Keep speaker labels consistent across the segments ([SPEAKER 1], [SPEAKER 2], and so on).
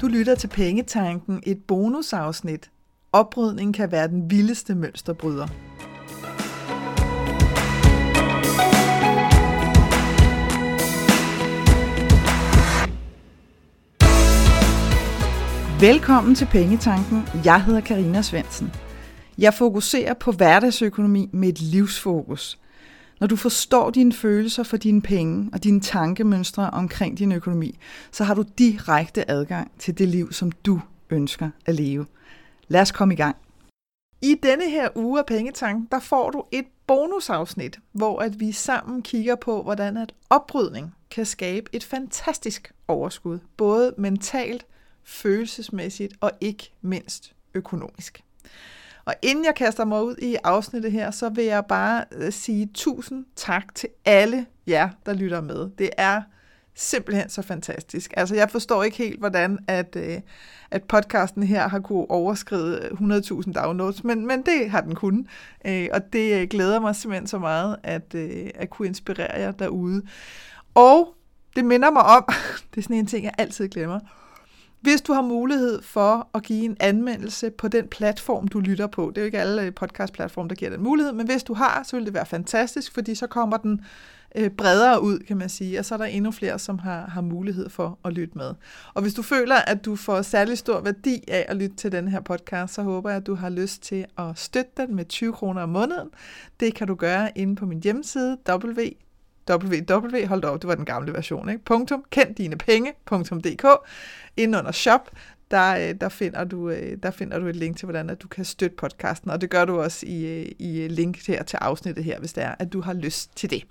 [SPEAKER 1] Du lytter til Pengetanken, et bonusafsnit. Oprydning kan være den vildeste mønsterbryder. Velkommen til Pengetanken. Jeg hedder Karina Svensen. Jeg fokuserer på hverdagsøkonomi med et livsfokus. Når du forstår dine følelser for dine penge og dine tankemønstre omkring din økonomi, så har du direkte adgang til det liv, som du ønsker at leve. Lad os komme i gang. I denne her uge af Pengetanken, der får du et bonusafsnit, hvor at vi sammen kigger på, hvordan at oprydning kan skabe et fantastisk overskud, både mentalt, følelsesmæssigt og ikke mindst økonomisk. Og inden jeg kaster mig ud i afsnittet her, så vil jeg bare øh, sige tusind tak til alle jer, der lytter med. Det er simpelthen så fantastisk. Altså, jeg forstår ikke helt, hvordan at, øh, at podcasten her har kunne overskride øh, 100.000 downloads, men, men det har den kunnet. Øh, og det øh, glæder mig simpelthen så meget, at, at kunne inspirere jer derude. Og det minder mig om, det er sådan en ting, jeg altid glemmer, hvis du har mulighed for at give en anmeldelse på den platform, du lytter på, det er jo ikke alle øh, podcastplatforme, der giver den mulighed, men hvis du har, så vil det være fantastisk, fordi så kommer den øh, bredere ud, kan man sige, og så er der endnu flere, som har, har mulighed for at lytte med. Og hvis du føler, at du får særlig stor værdi af at lytte til den her podcast, så håber jeg, at du har lyst til at støtte den med 20 kroner om måneden. Det kan du gøre inde på min hjemmeside www www, hold op, det var den gamle version, ikke? Punktum, kend dine penge.dk. Inden under shop, der, øh, der, finder du, øh, der finder du et link til, hvordan at du kan støtte podcasten, og det gør du også i, øh, i link her til afsnittet her, hvis det er, at du har lyst til det.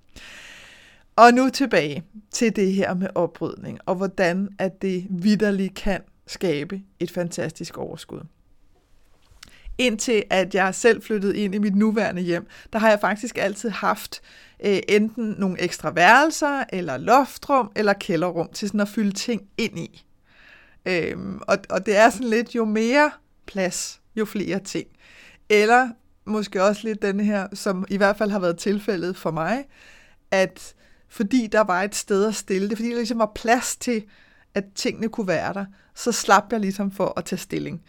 [SPEAKER 1] Og nu tilbage til det her med oprydning, og hvordan at det vidderligt kan skabe et fantastisk overskud. Indtil at jeg selv flyttede ind i mit nuværende hjem, der har jeg faktisk altid haft øh, enten nogle ekstra værelser, eller loftrum, eller kælderrum til sådan at fylde ting ind i. Øhm, og, og det er sådan lidt, jo mere plads, jo flere ting. Eller måske også lidt den her, som i hvert fald har været tilfældet for mig, at fordi der var et sted at stille det, fordi der ligesom var plads til, at tingene kunne være der, så slap jeg ligesom for at tage stilling.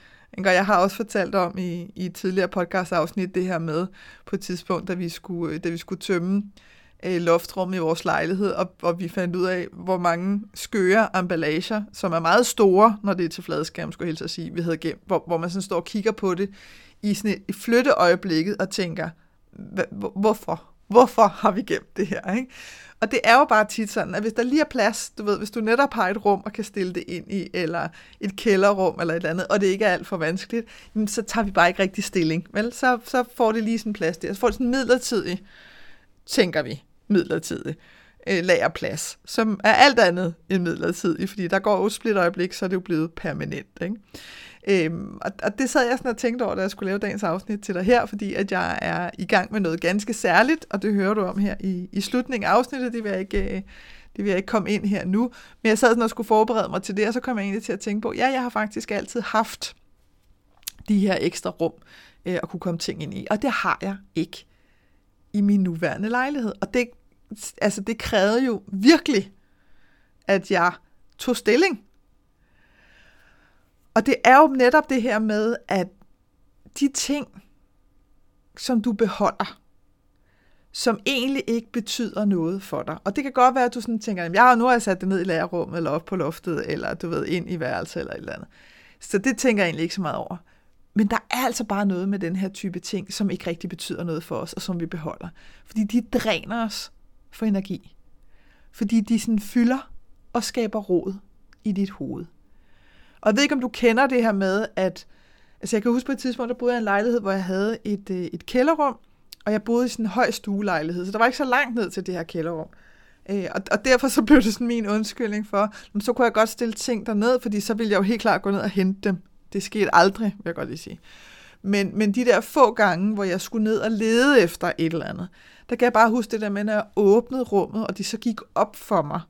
[SPEAKER 1] Jeg har også fortalt om i, i et tidligere podcast-afsnit det her med på et tidspunkt, da vi skulle, øh, da vi skulle tømme øh, loftrum i vores lejlighed, og, og vi fandt ud af, hvor mange skøre emballager, som er meget store, når det er til fladskærm, skulle jeg helt sige, vi havde gemt, hvor, hvor man sådan står og kigger på det i, sådan et, i flytteøjeblikket og tænker, hvorfor? Hvorfor har vi gemt det her? Ikke? Og det er jo bare tit sådan, at hvis der lige er plads, du ved, hvis du netop har et rum og kan stille det ind i, eller et kælderrum eller et eller andet, og det ikke er alt for vanskeligt, så tager vi bare ikke rigtig stilling. Vel? Så, så får det lige sådan plads der. Så får det sådan midlertidigt, tænker vi, midlertidigt øh, lagerplads, som er alt andet end midlertidig, fordi der går jo et split øjeblik, så er det jo blevet permanent. Ikke? Øhm, og, og det sad jeg sådan og tænkte over, da jeg skulle lave dagens afsnit til dig her, fordi at jeg er i gang med noget ganske særligt, og det hører du om her i, i slutningen af afsnittet, det vil jeg ikke... Øh, det vil jeg ikke komme ind her nu, men jeg sad sådan og skulle forberede mig til det, og så kom jeg egentlig til at tænke på, ja, jeg har faktisk altid haft de her ekstra rum øh, at kunne komme ting ind i, og det har jeg ikke i min nuværende lejlighed. Og det, altså, det krævede jo virkelig, at jeg tog stilling og det er jo netop det her med, at de ting, som du beholder, som egentlig ikke betyder noget for dig. Og det kan godt være, at du sådan tænker, jamen, jeg, nu har jeg sat det ned i lagerrummet, eller op på loftet, eller du ved, ind i værelset, eller et eller andet. Så det tænker jeg egentlig ikke så meget over. Men der er altså bare noget med den her type ting, som ikke rigtig betyder noget for os, og som vi beholder. Fordi de dræner os for energi. Fordi de sådan fylder og skaber rod i dit hoved. Og jeg ved ikke, om du kender det her med, at... Altså jeg kan huske på et tidspunkt, der boede jeg i en lejlighed, hvor jeg havde et, øh, et kælderrum, og jeg boede i sådan en høj stuelejlighed, så der var ikke så langt ned til det her kælderrum. Øh, og, og derfor så blev det sådan min undskyldning for, så kunne jeg godt stille ting derned, fordi så ville jeg jo helt klart gå ned og hente dem. Det skete aldrig, vil jeg godt lige sige. Men, men de der få gange, hvor jeg skulle ned og lede efter et eller andet, der kan jeg bare huske det der med, når jeg åbnede rummet, og de så gik op for mig,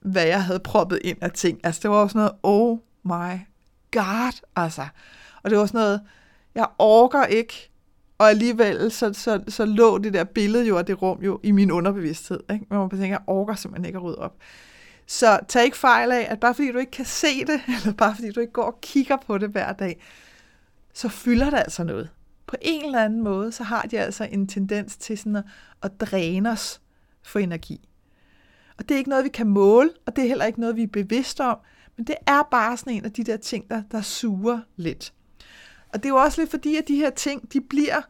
[SPEAKER 1] hvad jeg havde proppet ind af ting. Altså det var også sådan noget, oh my god, altså. Og det var sådan noget, jeg orker ikke, og alligevel så, så, så lå det der billede jo og det rum jo i min underbevidsthed. Ikke? Men man tænke, jeg orker simpelthen ikke at rydde op. Så tag ikke fejl af, at bare fordi du ikke kan se det, eller bare fordi du ikke går og kigger på det hver dag, så fylder det altså noget. På en eller anden måde, så har de altså en tendens til sådan at, at dræne os for energi. Og det er ikke noget, vi kan måle, og det er heller ikke noget, vi er bevidste om, men det er bare sådan en af de der ting, der, der suger lidt. Og det er jo også lidt fordi, at de her ting, de bliver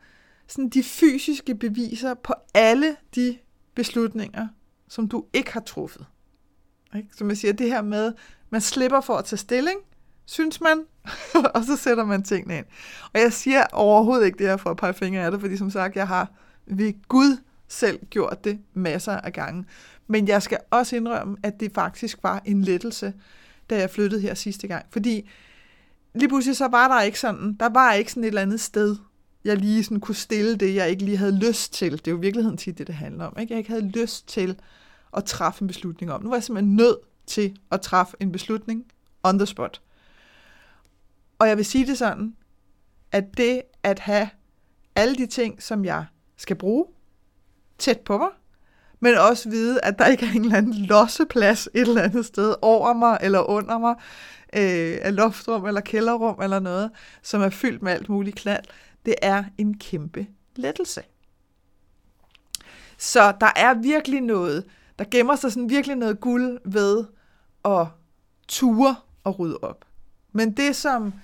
[SPEAKER 1] sådan de fysiske beviser på alle de beslutninger, som du ikke har truffet. Ikke? Som jeg siger, det her med, man slipper for at tage stilling, synes man, og så sætter man tingene ind. Og jeg siger overhovedet ikke det her for at pege fingre af det, fordi som sagt, jeg har ved Gud selv gjort det masser af gange. Men jeg skal også indrømme, at det faktisk var en lettelse, da jeg flyttede her sidste gang. Fordi lige pludselig så var der ikke sådan, der var ikke sådan et eller andet sted, jeg lige sådan kunne stille det, jeg ikke lige havde lyst til. Det er jo virkeligheden tit det, det handler om. Ikke? Jeg ikke havde lyst til at træffe en beslutning om. Nu var jeg simpelthen nødt til at træffe en beslutning on the spot. Og jeg vil sige det sådan, at det at have alle de ting, som jeg skal bruge, tæt på mig, men også vide, at der ikke er en eller anden losseplads et eller andet sted over mig eller under mig, øh, af loftrum eller kælderrum eller noget, som er fyldt med alt muligt klad, det er en kæmpe lettelse. Så der er virkelig noget, der gemmer sig sådan virkelig noget guld ved at ture og rydde op. Men det som,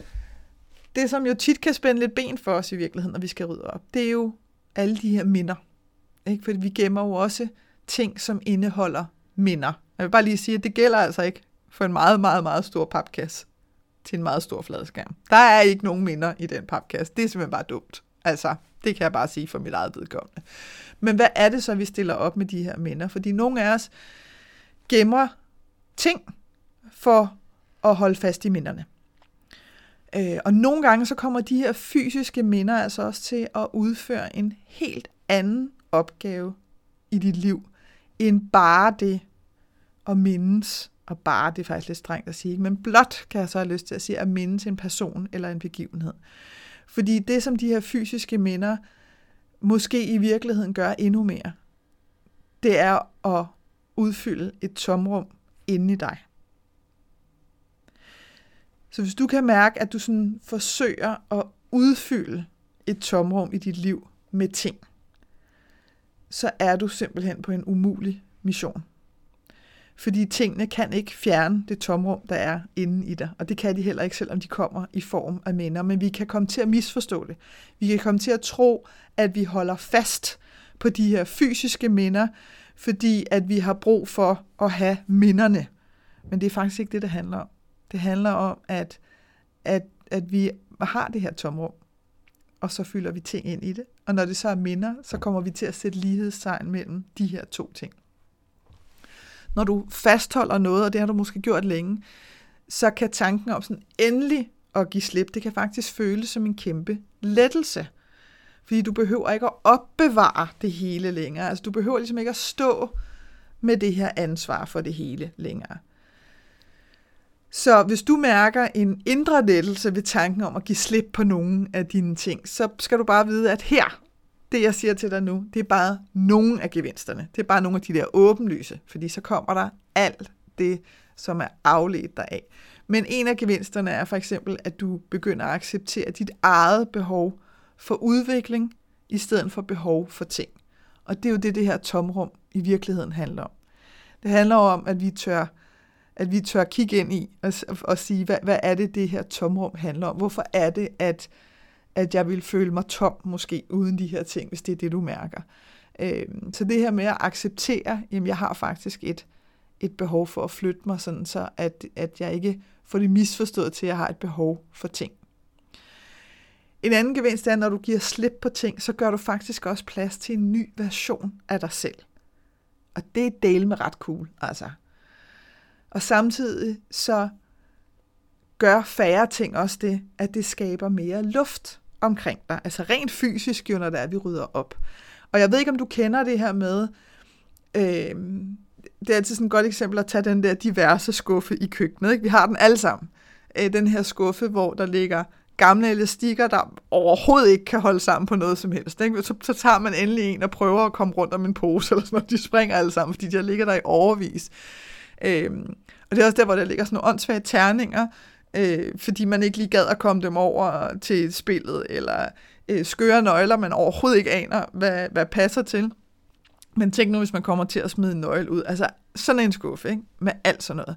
[SPEAKER 1] det, som jo tit kan spænde lidt ben for os i virkeligheden, når vi skal rydde op, det er jo alle de her minder. Ikke? Fordi vi gemmer jo også ting, som indeholder minder. Jeg vil bare lige sige, at det gælder altså ikke for en meget, meget, meget stor papkasse til en meget stor fladskærm. Der er ikke nogen minder i den papkasse. Det er simpelthen bare dumt. Altså, det kan jeg bare sige for mit eget vedkommende. Men hvad er det så, vi stiller op med de her minder? Fordi nogle af os gemmer ting for at holde fast i minderne. Øh, og nogle gange så kommer de her fysiske minder altså også til at udføre en helt anden opgave i dit liv, end bare det at mindes, og bare, det er faktisk lidt strengt at sige, men blot kan jeg så have lyst til at sige, at mindes en person eller en begivenhed. Fordi det, som de her fysiske minder måske i virkeligheden gør endnu mere, det er at udfylde et tomrum inde i dig. Så hvis du kan mærke, at du sådan forsøger at udfylde et tomrum i dit liv med ting, så er du simpelthen på en umulig mission. Fordi tingene kan ikke fjerne det tomrum, der er inde i dig. Og det kan de heller ikke, selvom de kommer i form af minder. Men vi kan komme til at misforstå det. Vi kan komme til at tro, at vi holder fast på de her fysiske minder, fordi at vi har brug for at have minderne. Men det er faktisk ikke det, det handler om. Det handler om, at, at, at vi har det her tomrum, og så fylder vi ting ind i det. Og når det så er minder, så kommer vi til at sætte lighedstegn mellem de her to ting. Når du fastholder noget, og det har du måske gjort længe, så kan tanken om sådan endelig at give slip, det kan faktisk føles som en kæmpe lettelse. Fordi du behøver ikke at opbevare det hele længere. Altså du behøver ligesom ikke at stå med det her ansvar for det hele længere. Så hvis du mærker en indre lettelse ved tanken om at give slip på nogle af dine ting, så skal du bare vide, at her, det jeg siger til dig nu, det er bare nogle af gevinsterne. Det er bare nogle af de der åbenlyse, fordi så kommer der alt det, som er afledt deraf. Men en af gevinsterne er for eksempel, at du begynder at acceptere dit eget behov for udvikling, i stedet for behov for ting. Og det er jo det, det her tomrum i virkeligheden handler om. Det handler om, at vi tør at vi tør kigge ind i og, og sige, hvad, hvad er det, det her tomrum handler om? Hvorfor er det, at, at jeg vil føle mig tom måske uden de her ting, hvis det er det, du mærker? Øh, så det her med at acceptere, jamen jeg har faktisk et, et behov for at flytte mig, sådan så at, at jeg ikke får det misforstået til, at jeg har et behov for ting. En anden gevinst er, at når du giver slip på ting, så gør du faktisk også plads til en ny version af dig selv. Og det er del med ret cool, altså. Og samtidig så gør færre ting også det, at det skaber mere luft omkring dig. Altså rent fysisk jo, når det er, at vi rydder op. Og jeg ved ikke, om du kender det her med, øh, det er altid sådan et godt eksempel at tage den der diverse skuffe i køkkenet. Ikke? Vi har den alle sammen. Øh, den her skuffe, hvor der ligger gamle elastikker, der overhovedet ikke kan holde sammen på noget som helst. Ikke? Så, så tager man endelig en og prøver at komme rundt om en pose, eller sådan noget. De springer alle sammen, fordi de ligger der i overvis. Øhm, og det er også der, hvor der ligger sådan nogle åndssvage terninger, øh, fordi man ikke lige gad at komme dem over til spillet, eller øh, skøre nøgler, man overhovedet ikke aner, hvad, hvad passer til. Men tænk nu, hvis man kommer til at smide en nøgle ud. Altså sådan en skuffe, ikke? Med alt sådan noget.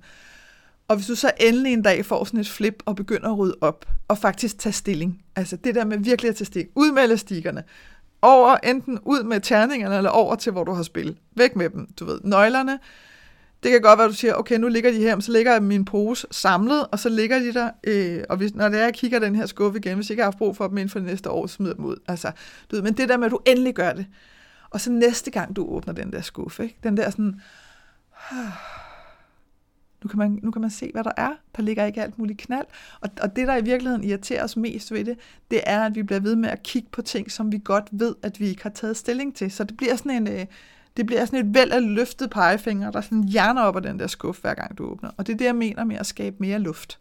[SPEAKER 1] Og hvis du så endelig en dag får sådan et flip og begynder at rydde op, og faktisk tage stilling. Altså det der med virkelig at tage stilling. Ud med elastikkerne. Over, enten ud med terningerne, eller over til, hvor du har spillet. Væk med dem, du ved. Nøglerne. Det kan godt være, at du siger, okay, nu ligger de her, så ligger jeg min pose samlet, og så ligger de der, øh, og hvis, når det er, jeg kigger den her skuffe igen, hvis jeg ikke har haft brug for dem inden for det næste år, så smider dem ud. Altså, du ved, men det der med, at du endelig gør det, og så næste gang, du åbner den der skuffe, ikke? den der sådan, nu kan, man, nu kan man se, hvad der er. Der ligger ikke alt muligt knald. Og, og det, der i virkeligheden irriterer os mest ved det, det er, at vi bliver ved med at kigge på ting, som vi godt ved, at vi ikke har taget stilling til. Så det bliver sådan en... Øh, det bliver sådan et væld af løftet pegefinger, der sådan hjerner op af den der skuffe, hver gang du åbner. Og det er det, jeg mener med at skabe mere luft.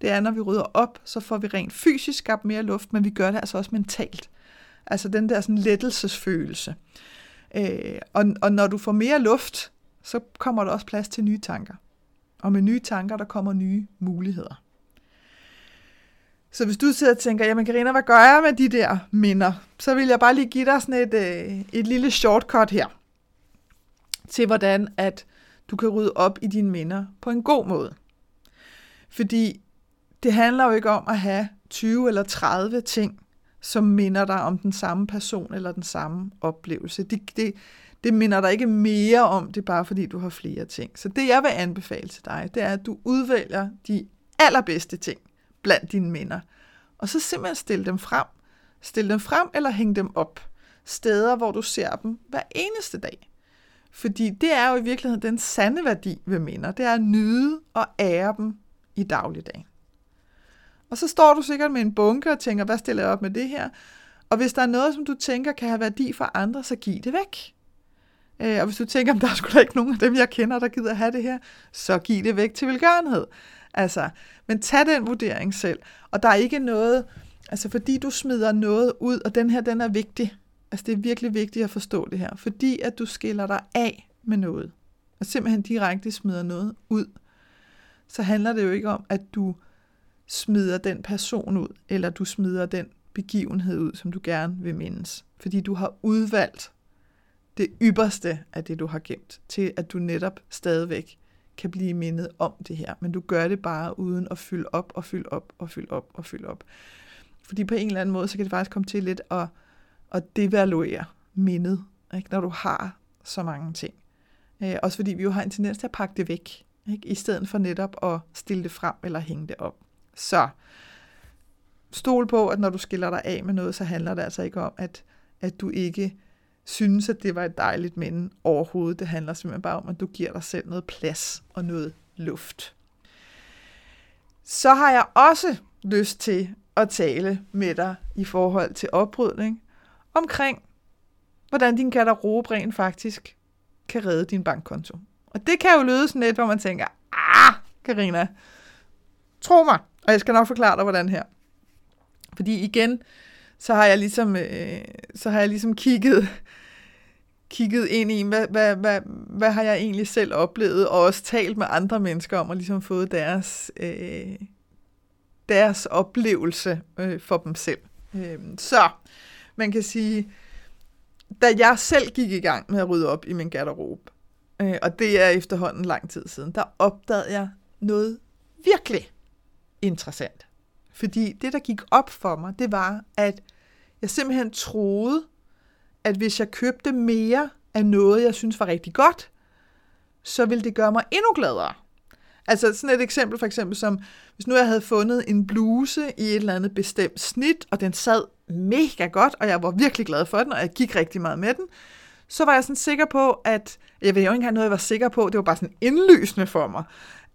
[SPEAKER 1] Det er, når vi rydder op, så får vi rent fysisk skabt mere luft, men vi gør det altså også mentalt. Altså den der sådan lettelsesfølelse. Øh, og, og når du får mere luft, så kommer der også plads til nye tanker. Og med nye tanker, der kommer nye muligheder. Så hvis du sidder og tænker, jamen Karina, hvad gør jeg med de der minder? Så vil jeg bare lige give dig sådan et, øh, et lille shortcut her. Til hvordan at du kan rydde op i dine minder på en god måde. Fordi det handler jo ikke om at have 20 eller 30 ting, som minder dig om den samme person eller den samme oplevelse. Det, det, det minder dig ikke mere om det, bare fordi du har flere ting. Så det, jeg vil anbefale til dig, det er, at du udvælger de allerbedste ting blandt dine minder. Og så simpelthen stille dem frem. Stil dem frem eller hæng dem op. Steder, hvor du ser dem hver eneste dag. Fordi det er jo i virkeligheden den sande værdi ved minder. Det er at nyde og ære dem i dagligdagen. Og så står du sikkert med en bunke og tænker, hvad stiller jeg op med det her? Og hvis der er noget, som du tænker kan have værdi for andre, så giv det væk. Øh, og hvis du tænker, om der er sgu da ikke nogen af dem, jeg kender, der gider have det her, så giv det væk til velgørenhed. Altså, men tag den vurdering selv. Og der er ikke noget, altså fordi du smider noget ud, og den her, den er vigtig. Altså det er virkelig vigtigt at forstå det her. Fordi at du skiller dig af med noget, og simpelthen direkte smider noget ud, så handler det jo ikke om, at du smider den person ud, eller du smider den begivenhed ud, som du gerne vil mindes. Fordi du har udvalgt det ypperste af det, du har gemt, til at du netop stadigvæk kan blive mindet om det her. Men du gør det bare uden at fylde op og fylde op og fylde op og fylde op. Fordi på en eller anden måde, så kan det faktisk komme til lidt at, at devaluere mindet, ikke? når du har så mange ting. Øh, også fordi vi jo har en tendens til at pakke det væk, ikke? i stedet for netop at stille det frem eller hænge det op. Så stol på, at når du skiller dig af med noget, så handler det altså ikke om, at, at du ikke synes, at det var et dejligt minde overhovedet. Det handler simpelthen bare om, at du giver dig selv noget plads og noget luft. Så har jeg også lyst til at tale med dig i forhold til oprydning omkring, hvordan din garderobe rent faktisk kan redde din bankkonto. Og det kan jo lyde sådan lidt, hvor man tænker, ah, Karina, tro mig, og jeg skal nok forklare dig, hvordan her. Fordi igen, så har jeg ligesom, øh, så har jeg ligesom kigget, kigget ind i, hvad, hvad, hvad, hvad har jeg egentlig selv oplevet, og også talt med andre mennesker om, og ligesom fået deres, øh, deres oplevelse øh, for dem selv. Øh, så man kan sige, da jeg selv gik i gang med at rydde op i min garderobe, øh, og det er efterhånden lang tid siden, der opdagede jeg noget virkelig interessant. Fordi det, der gik op for mig, det var, at jeg simpelthen troede, at hvis jeg købte mere af noget, jeg synes var rigtig godt, så ville det gøre mig endnu gladere. Altså sådan et eksempel for eksempel som, hvis nu jeg havde fundet en bluse i et eller andet bestemt snit, og den sad mega godt, og jeg var virkelig glad for den, og jeg gik rigtig meget med den, så var jeg sådan sikker på, at, jeg ved jo ikke engang noget, jeg var sikker på, det var bare sådan indlysende for mig,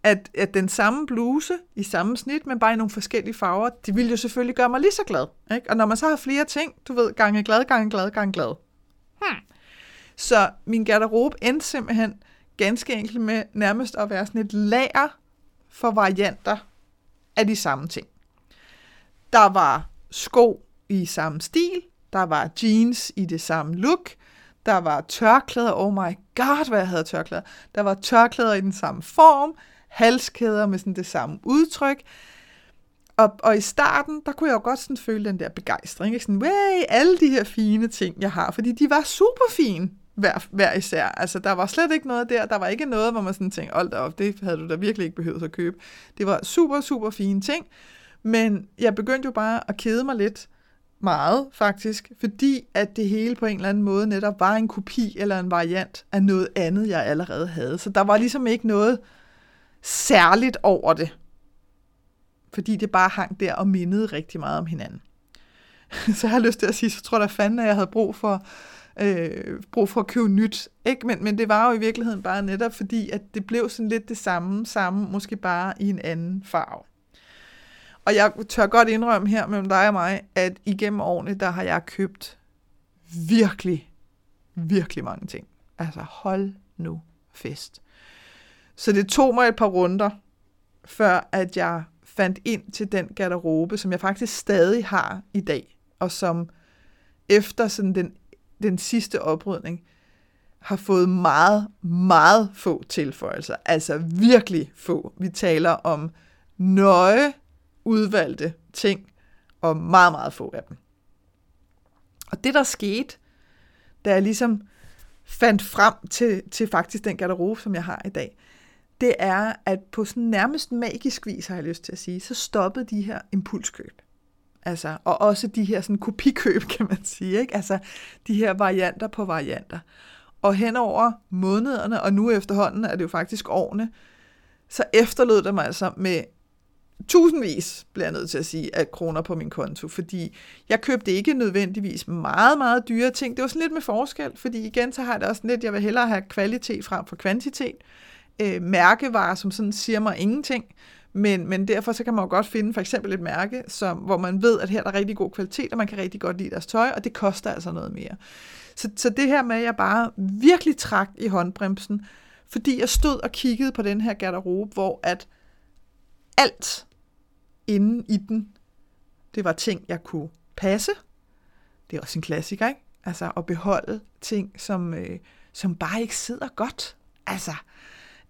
[SPEAKER 1] at, at den samme bluse i samme snit, men bare i nogle forskellige farver, det ville jo selvfølgelig gøre mig lige så glad. Ikke? Og når man så har flere ting, du ved, gange glad, gange glad, gange glad. Hmm. Så min garderobe endte simpelthen ganske enkelt med nærmest at være sådan et lager for varianter af de samme ting. Der var sko i samme stil, der var jeans i det samme look, Der var tørklæder, oh my god, hvad jeg havde tørklæder. Der var tørklæder i den samme form, halskæder med sådan det samme udtryk. Og, og i starten, der kunne jeg jo godt sådan føle den der begejstring. Ikke? Sådan, way, alle de her fine ting, jeg har, fordi de var super fine hver, hver især. Altså, der var slet ikke noget der. Der var ikke noget, hvor man sådan tænkte, hold da op, det havde du da virkelig ikke behøvet at købe. Det var super, super fine ting. Men jeg begyndte jo bare at kede mig lidt meget, faktisk, fordi at det hele på en eller anden måde netop var en kopi eller en variant af noget andet, jeg allerede havde. Så der var ligesom ikke noget særligt over det, fordi det bare hang der og mindede rigtig meget om hinanden. så jeg har lyst til at sige, så tror jeg da fanden, at jeg havde brug for, øh, brug for at købe nyt. Ikke? Men, men det var jo i virkeligheden bare netop fordi, at det blev sådan lidt det samme, samme måske bare i en anden farve. Og jeg tør godt indrømme her mellem dig og mig, at igennem årene, der har jeg købt virkelig, virkelig mange ting. Altså hold nu fest. Så det tog mig et par runder, før at jeg fandt ind til den garderobe, som jeg faktisk stadig har i dag, og som efter sådan den, den sidste oprydning, har fået meget, meget få tilføjelser. Altså virkelig få. Vi taler om nøje udvalgte ting, og meget, meget få af dem. Og det, der skete, da jeg ligesom fandt frem til, til faktisk den garderobe, som jeg har i dag, det er, at på sådan nærmest magisk vis, har jeg lyst til at sige, så stoppede de her impulskøb. Altså, og også de her sådan kopikøb, kan man sige. Ikke? Altså, de her varianter på varianter. Og hen over månederne, og nu efterhånden er det jo faktisk årene, så efterlod det mig altså med tusindvis, bliver jeg nødt til at sige, af kroner på min konto, fordi jeg købte ikke nødvendigvis meget, meget dyre ting. Det var sådan lidt med forskel, fordi igen, så har jeg det også lidt, jeg vil hellere have kvalitet frem for kvantitet. Øh, mærkevarer, som sådan siger mig ingenting, men, men derfor så kan man jo godt finde for eksempel et mærke, som, hvor man ved, at her er der rigtig god kvalitet, og man kan rigtig godt lide deres tøj, og det koster altså noget mere. Så, så det her med, at jeg bare virkelig trak i håndbremsen, fordi jeg stod og kiggede på den her garderobe, hvor at alt inde i den, det var ting, jeg kunne passe. Det er også en klassiker, ikke? Altså at beholde ting, som, øh, som bare ikke sidder godt. Altså,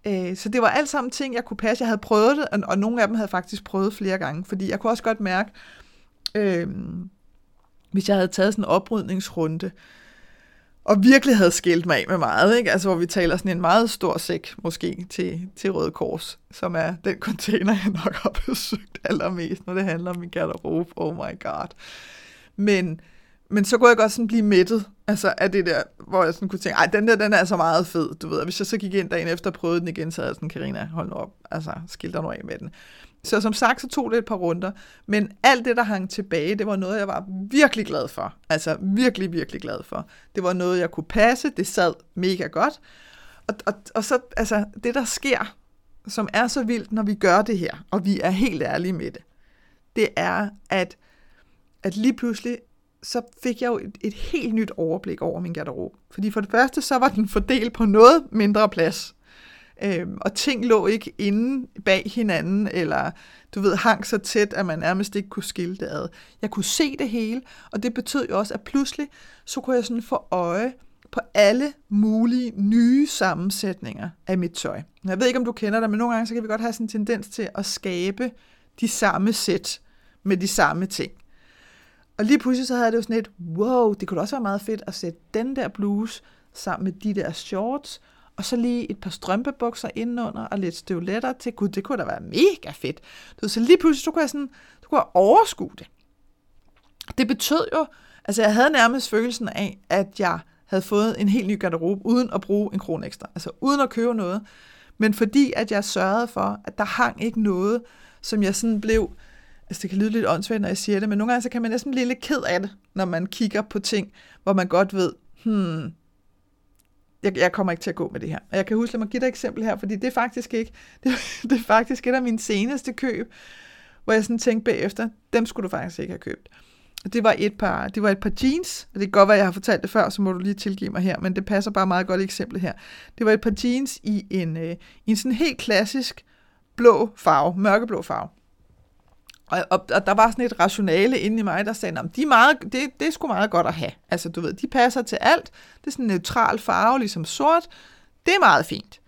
[SPEAKER 1] øh, så det var alt sammen ting, jeg kunne passe. Jeg havde prøvet det, og, og nogle af dem havde faktisk prøvet flere gange, fordi jeg kunne også godt mærke, øh, hvis jeg havde taget sådan en oprydningsrunde, og virkelig havde skilt mig af med meget, ikke? Altså, hvor vi taler sådan en meget stor sæk, måske, til, til Røde Kors, som er den container, jeg nok har besøgt allermest, når det handler om min garderobe. Oh my god. Men, men så kunne jeg godt sådan blive mættet, altså af det der, hvor jeg sådan kunne tænke, ej, den der, den er altså meget fed, du ved. Og hvis jeg så gik ind dagen efter og prøvede den igen, så havde jeg sådan, Karina, hold nu op, altså, skil dig nu af med den. Så som sagt, så tog det et par runder, men alt det, der hang tilbage, det var noget, jeg var virkelig glad for. Altså virkelig, virkelig glad for. Det var noget, jeg kunne passe, det sad mega godt. Og, og, og så, altså, det der sker, som er så vildt, når vi gør det her, og vi er helt ærlige med det, det er, at, at lige pludselig, så fik jeg jo et, et helt nyt overblik over min garderobe. Fordi for det første, så var den fordelt på noget mindre plads. Øhm, og ting lå ikke inde bag hinanden, eller du ved, hang så tæt, at man nærmest ikke kunne skille det ad. Jeg kunne se det hele, og det betød jo også, at pludselig, så kunne jeg sådan få øje på alle mulige nye sammensætninger af mit tøj. Jeg ved ikke, om du kender det, men nogle gange så kan vi godt have sådan en tendens til at skabe de samme sæt med de samme ting. Og lige pludselig så havde jeg det jo sådan et, wow, det kunne også være meget fedt at sætte den der bluse sammen med de der shorts, og så lige et par strømpebukser indenunder, og lidt støvletter til. Gud, det kunne da være mega fedt. Du så lige pludselig, så kunne jeg sådan, så kunne jeg overskue det. Det betød jo, altså jeg havde nærmest følelsen af, at jeg havde fået en helt ny garderobe, uden at bruge en krone ekstra. Altså uden at købe noget. Men fordi, at jeg sørgede for, at der hang ikke noget, som jeg sådan blev, altså det kan lyde lidt åndssvagt, når jeg siger det, men nogle gange så kan man næsten blive lidt ked af det, når man kigger på ting, hvor man godt ved, hmm, jeg, jeg kommer ikke til at gå med det her. Og jeg kan huske, lad mig give dig et eksempel her, fordi det er faktisk ikke, det, det er faktisk et af mine seneste køb, hvor jeg sådan tænkte bagefter, dem skulle du faktisk ikke have købt. Og det var et par, det var et par jeans, og det kan godt være, jeg har fortalt det før, så må du lige tilgive mig her, men det passer bare meget godt i eksemplet her. Det var et par jeans i en, øh, i en sådan helt klassisk blå farve, mørkeblå farve. Og, og, og der var sådan et rationale inde i mig, der sagde, at de er meget, det, det er sgu meget godt at have. Altså, du ved, de passer til alt. Det er sådan en neutral farve, ligesom sort. Det er meget fint.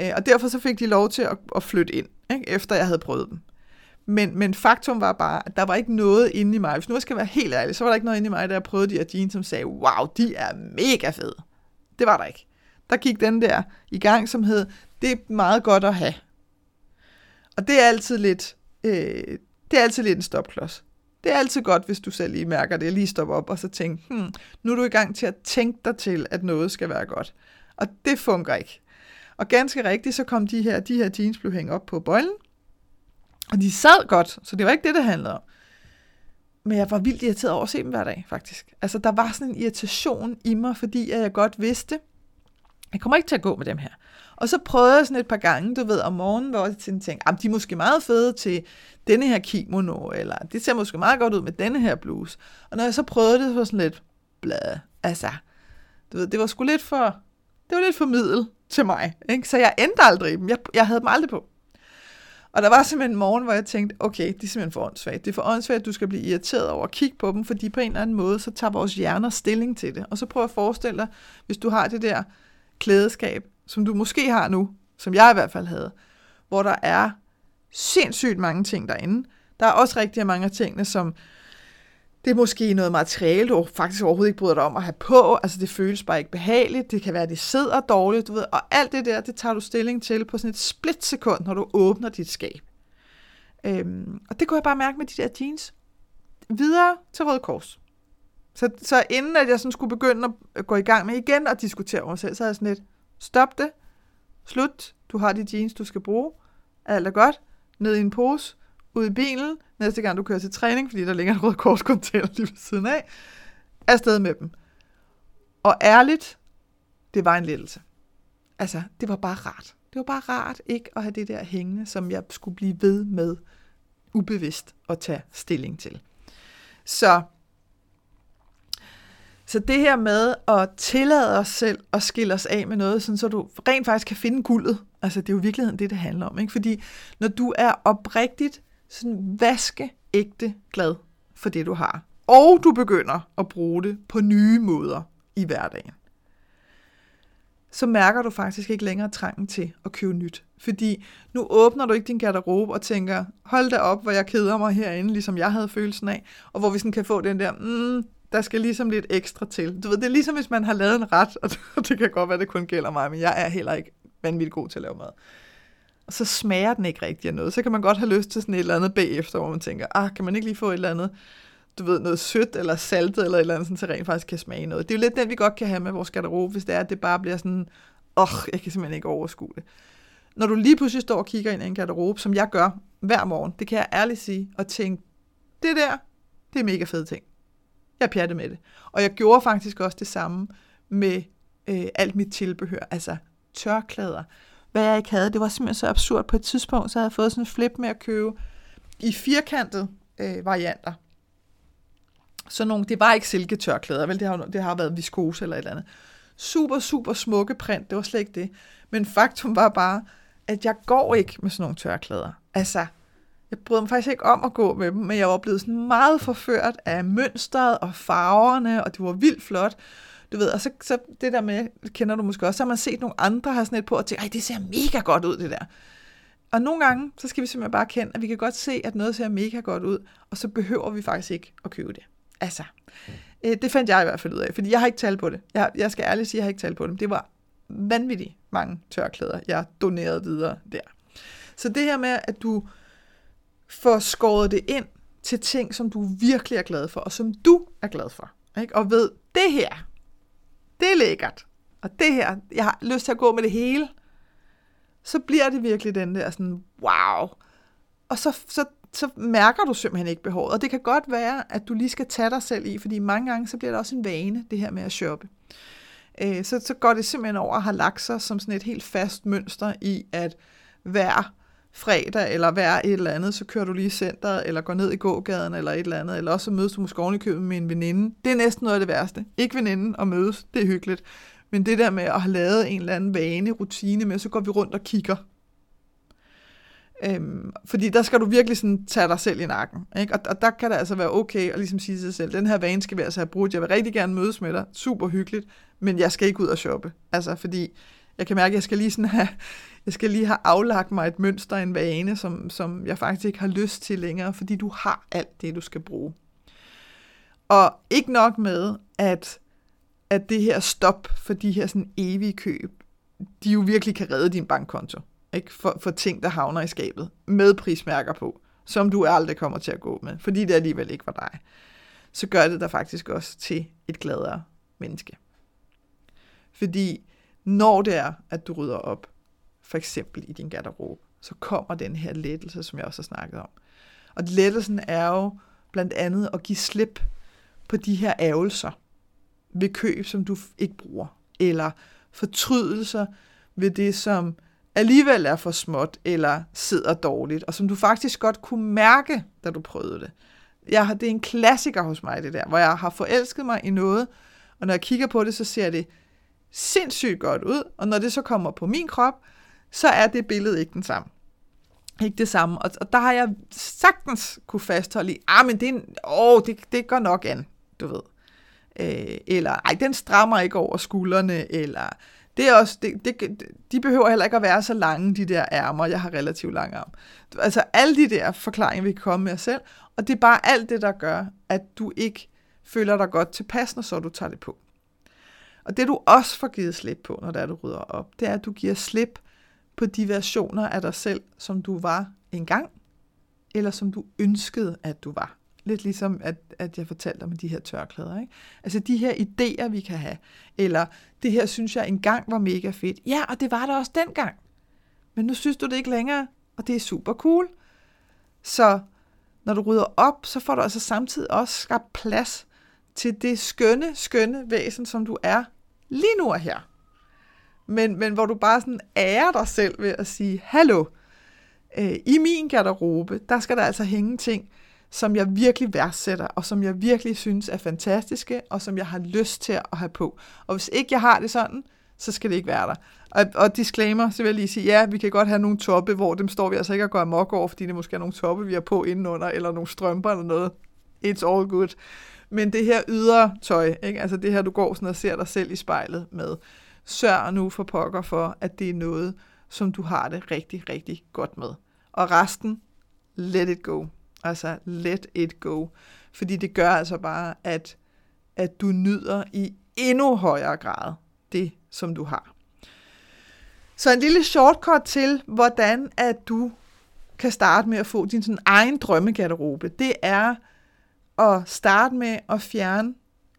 [SPEAKER 1] Øh, og derfor så fik de lov til at, at flytte ind, ikke? efter jeg havde prøvet dem. Men, men faktum var bare, at der var ikke noget inde i mig. Hvis nu jeg skal være helt ærlig, så var der ikke noget inde i mig, da jeg prøvede de her jeans, som sagde, wow, de er mega fede. Det var der ikke. Der gik den der i gang, som hed, det er meget godt at have. Og det er altid lidt, øh, det er altid lidt en stopklods. Det er altid godt, hvis du selv lige mærker det, lige stopper op og så tænker, hmm, nu er du i gang til at tænke dig til, at noget skal være godt. Og det fungerer ikke. Og ganske rigtigt, så kom de her, de her jeans blev hængt op på bøjlen, og de sad godt, så det var ikke det, det handlede om. Men jeg var vildt irriteret over at se dem hver dag, faktisk. Altså, der var sådan en irritation i mig, fordi jeg godt vidste, jeg kommer ikke til at gå med dem her. Og så prøvede jeg sådan et par gange, du ved, om morgenen, hvor jeg tænkte, ah, at de er måske meget fede til denne her kimono, eller det ser måske meget godt ud med denne her bluse. Og når jeg så prøvede det, så var sådan lidt, blad, altså, du ved, det var sgu lidt for, det var lidt for middel til mig, ikke? Så jeg endte aldrig i dem. Jeg, jeg havde dem aldrig på. Og der var simpelthen en morgen, hvor jeg tænkte, okay, det er simpelthen for åndssvagt. Det er for åndssvagt, at du skal blive irriteret over at kigge på dem, fordi på en eller anden måde, så tager vores hjerner stilling til det. Og så prøv at forestille dig, hvis du har det der klædeskab, som du måske har nu, som jeg i hvert fald havde, hvor der er sindssygt mange ting derinde. Der er også rigtig mange af tingene, som det er måske noget materiale, du faktisk overhovedet ikke bryder dig om at have på. Altså det føles bare ikke behageligt. Det kan være, at det sidder dårligt, du ved. Og alt det der, det tager du stilling til på sådan et splitsekund, når du åbner dit skab. Øhm, og det kunne jeg bare mærke med de der jeans. Videre til Røde Kors. Så, så inden at jeg sådan skulle begynde at gå i gang med igen og diskutere over mig selv, så er jeg sådan lidt, stop det, slut, du har de jeans, du skal bruge, alt er godt, ned i en pose, ud i bilen, næste gang du kører til træning, fordi der ligger en rød korskontainer lige ved siden af, afsted med dem. Og ærligt, det var en lettelse. Altså, det var bare rart. Det var bare rart ikke at have det der hængende, som jeg skulle blive ved med ubevidst at tage stilling til. Så så det her med at tillade os selv at skille os af med noget, sådan så du rent faktisk kan finde guldet, altså det er jo i virkeligheden det, det handler om. Ikke? Fordi når du er oprigtigt sådan vaskeægte glad for det, du har, og du begynder at bruge det på nye måder i hverdagen, så mærker du faktisk ikke længere trangen til at købe nyt. Fordi nu åbner du ikke din garderobe og tænker, hold da op, hvor jeg keder mig herinde, ligesom jeg havde følelsen af, og hvor vi sådan kan få den der, mm, der skal ligesom lidt ekstra til. Du ved, det er ligesom, hvis man har lavet en ret, og det kan godt være, det kun gælder mig, men jeg er heller ikke vanvittigt god til at lave mad. Og så smager den ikke rigtig af noget. Så kan man godt have lyst til sådan et eller andet bagefter, hvor man tænker, ah, kan man ikke lige få et eller andet, du ved, noget sødt eller saltet eller et eller andet, sådan, så rent faktisk kan smage noget. Det er jo lidt den, vi godt kan have med vores garderobe, hvis det er, at det bare bliver sådan, åh, oh, jeg kan simpelthen ikke overskue det. Når du lige pludselig står og kigger ind i en garderobe, som jeg gør hver morgen, det kan jeg ærligt sige, og tænke, det der, det er mega fede ting. Jeg pjattede med det. Og jeg gjorde faktisk også det samme med øh, alt mit tilbehør, altså tørklæder. Hvad jeg ikke havde, det var simpelthen så absurd. På et tidspunkt, så havde jeg fået sådan en flip med at købe i firkantede øh, varianter. Så nogle, det var ikke silketørklæder, vel? Det har, det har været viskose eller et eller andet. Super, super smukke print, det var slet ikke det. Men faktum var bare, at jeg går ikke med sådan nogle tørklæder. Altså, jeg brød mig faktisk ikke om at gå med dem, men jeg var blevet sådan meget forført af mønstret og farverne, og det var vildt flot. Du ved, og så, så det der med, kender du måske også, så har man set nogle andre have sådan et på, og tænkt, ej, det ser mega godt ud, det der. Og nogle gange, så skal vi simpelthen bare kende, at vi kan godt se, at noget ser mega godt ud, og så behøver vi faktisk ikke at købe det. Altså, øh, det fandt jeg i hvert fald ud af, fordi jeg har ikke talt på det. Jeg, jeg skal ærligt sige, at jeg har ikke talt på dem. Det var vanvittigt mange tørklæder, jeg donerede videre der. Så det her med, at du får skåret det ind til ting, som du virkelig er glad for, og som du er glad for. Ikke? Og ved, det her, det er lækkert, og det her, jeg har lyst til at gå med det hele, så bliver det virkelig den der sådan, wow. Og så, så, så mærker du simpelthen ikke behovet. Og det kan godt være, at du lige skal tage dig selv i, fordi mange gange, så bliver det også en vane, det her med at shoppe. Øh, så, så går det simpelthen over at have lagt sig som sådan et helt fast mønster i, at hver fredag, eller hver et eller andet, så kører du lige i centret, eller går ned i gågaden, eller et eller andet, eller også så mødes du måske ovenikøbet med en veninde. Det er næsten noget af det værste. Ikke veninden og mødes, det er hyggeligt. Men det der med at have lavet en eller anden vane, rutine med, så går vi rundt og kigger. Øhm, fordi der skal du virkelig sådan tage dig selv i nakken. Ikke? Og, og der kan det altså være okay at ligesom sige til sig selv, den her vane skal vi altså have brugt. Jeg vil rigtig gerne mødes med dig. Super hyggeligt. Men jeg skal ikke ud og shoppe. Altså fordi jeg kan mærke, at jeg skal lige sådan have, jeg skal lige have aflagt mig et mønster, en vane, som, som jeg faktisk ikke har lyst til længere, fordi du har alt det, du skal bruge. Og ikke nok med, at, at det her stop for de her sådan evige køb, de jo virkelig kan redde din bankkonto ikke? For, for ting, der havner i skabet, med prismærker på, som du aldrig kommer til at gå med, fordi det alligevel ikke var dig, så gør det dig faktisk også til et gladere menneske. Fordi når det er, at du rydder op, for eksempel i din garderobe, så kommer den her lettelse, som jeg også har snakket om. Og lettelsen er jo blandt andet at give slip på de her ærgelser ved køb, som du ikke bruger, eller fortrydelser ved det, som alligevel er for småt eller sidder dårligt, og som du faktisk godt kunne mærke, da du prøvede det. Jeg har, det er en klassiker hos mig, det der, hvor jeg har forelsket mig i noget, og når jeg kigger på det, så ser det sindssygt godt ud, og når det så kommer på min krop, så er det billede ikke den samme. Ikke det samme. Og, og der har jeg sagtens kunne fastholde i, ah, men det, en, åh, det, det går nok an, du ved. Øh, eller, ej, den strammer ikke over skuldrene, eller det er også, det, det, de behøver heller ikke at være så lange, de der ærmer. Jeg har relativt lange arm. Altså alle de der forklaringer, vi kan komme med os selv, og det er bare alt det, der gør, at du ikke føler dig godt tilpas, når så du tager det på. Og det du også får givet slip på, når det er, du rydder op, det er, at du giver slip på de versioner af dig selv, som du var engang, eller som du ønskede, at du var. Lidt ligesom, at, at jeg fortalte om de her tørklæder. Ikke? Altså de her idéer, vi kan have. Eller det her synes jeg engang var mega fedt. Ja, og det var det også dengang. Men nu synes du det ikke længere, og det er super cool. Så når du rydder op, så får du altså samtidig også skabt plads til det skønne, skønne væsen, som du er lige nu og her. Men, men hvor du bare sådan ærer dig selv ved at sige, hallo, øh, i min garderobe, der skal der altså hænge ting, som jeg virkelig værdsætter, og som jeg virkelig synes er fantastiske, og som jeg har lyst til at have på. Og hvis ikke jeg har det sådan, så skal det ikke være der. Og, og disclaimer, så vil jeg lige sige, ja, vi kan godt have nogle toppe, hvor dem står vi altså ikke at gå amok over, fordi det måske er nogle toppe, vi har på indenunder, eller nogle strømper eller noget. It's all good. Men det her ydre tøj, ikke? altså det her, du går sådan og ser dig selv i spejlet med, sørg nu for pokker for, at det er noget, som du har det rigtig, rigtig godt med. Og resten, let it go. Altså, let it go. Fordi det gør altså bare, at, at du nyder i endnu højere grad det, som du har. Så en lille shortcut til, hvordan at du kan starte med at få din sådan egen drømmegarderobe, det er at starte med at fjerne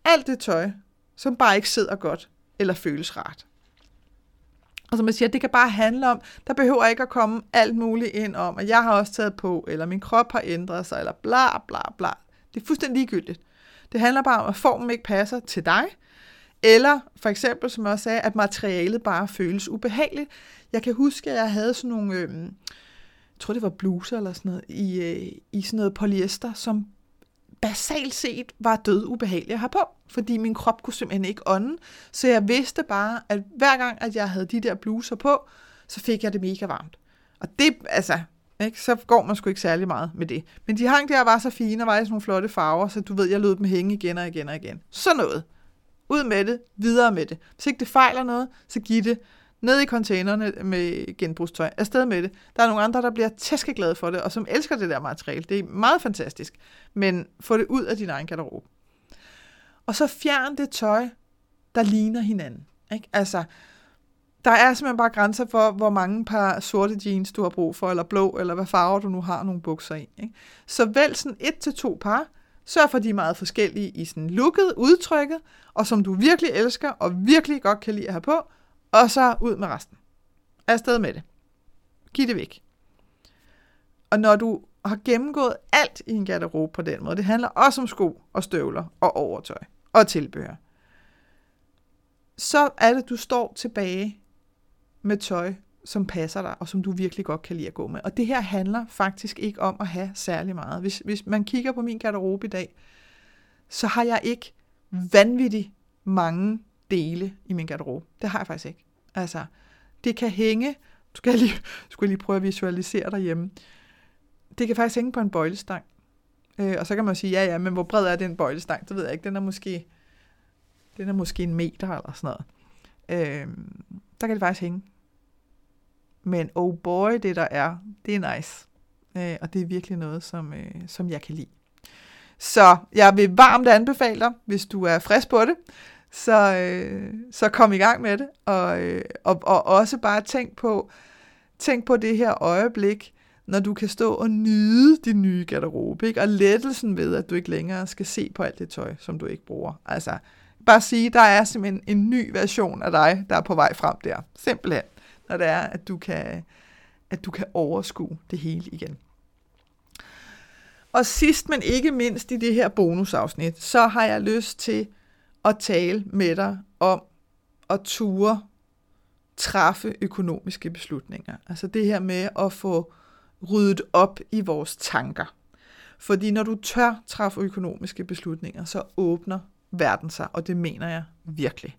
[SPEAKER 1] alt det tøj, som bare ikke sidder godt eller føles rart. Og som jeg siger, det kan bare handle om, der behøver ikke at komme alt muligt ind om, at jeg har også taget på, eller min krop har ændret sig, eller bla bla bla. Det er fuldstændig ligegyldigt. Det handler bare om, at formen ikke passer til dig, eller for eksempel, som jeg også sagde, at materialet bare føles ubehageligt. Jeg kan huske, at jeg havde sådan nogle, øh, jeg tror det var bluser eller sådan noget, i, øh, i sådan noget polyester, som basalt set var død ubehagelig at have på, fordi min krop kunne simpelthen ikke ånde. Så jeg vidste bare, at hver gang, at jeg havde de der bluser på, så fik jeg det mega varmt. Og det, altså, ikke? så går man sgu ikke særlig meget med det. Men de hang der var så fine og var i sådan nogle flotte farver, så du ved, jeg lød dem hænge igen og igen og igen. Sådan noget. Ud med det, videre med det. Hvis ikke det fejler noget, så giv det ned i containerne med genbrugstøj. Afsted med det. Der er nogle andre, der bliver tæskeglade for det, og som elsker det der materiale. Det er meget fantastisk. Men få det ud af din egen garderobe. Og så fjern det tøj, der ligner hinanden. Ikke? Altså, der er simpelthen bare grænser for, hvor mange par sorte jeans du har brug for, eller blå, eller hvad farver du nu har nogle bukser i. Ikke? Så vælg sådan et til to par, Sørg for, at de er meget forskellige i sådan looket, udtrykket, og som du virkelig elsker og virkelig godt kan lide at have på, og så ud med resten. Afsted med det. Giv det væk. Og når du har gennemgået alt i en garderobe på den måde, det handler også om sko og støvler og overtøj og tilbehør, så er det, du står tilbage med tøj, som passer dig, og som du virkelig godt kan lide at gå med. Og det her handler faktisk ikke om at have særlig meget. Hvis, hvis man kigger på min garderobe i dag, så har jeg ikke vanvittigt mange dele i min garderobe. Det har jeg faktisk ikke. Altså, det kan hænge du skal lige, skulle jeg lige prøve at visualisere derhjemme. Det kan faktisk hænge på en bøjlestang. Øh, og så kan man sige, ja ja, men hvor bred er den bøjlestang? Det ved jeg ikke. Den er måske, den er måske en meter eller sådan noget. Øh, der kan det faktisk hænge. Men oh boy, det der er, det er nice. Øh, og det er virkelig noget, som, øh, som jeg kan lide. Så jeg vil varmt anbefale dig, hvis du er frisk på det, så, øh, så kom i gang med det. Og, øh, og, og også bare tænk på, tænk på det her øjeblik, når du kan stå og nyde din nye garderobe, ikke? og lettelsen ved, at du ikke længere skal se på alt det tøj, som du ikke bruger. Altså, bare sige, der er simpelthen en ny version af dig, der er på vej frem der. Simpelthen, når det er, at du kan, at du kan overskue det hele igen. Og sidst, men ikke mindst i det her bonusafsnit, så har jeg lyst til at tale med dig om at ture træffe økonomiske beslutninger. Altså det her med at få ryddet op i vores tanker. Fordi når du tør træffe økonomiske beslutninger, så åbner verden sig, og det mener jeg virkelig.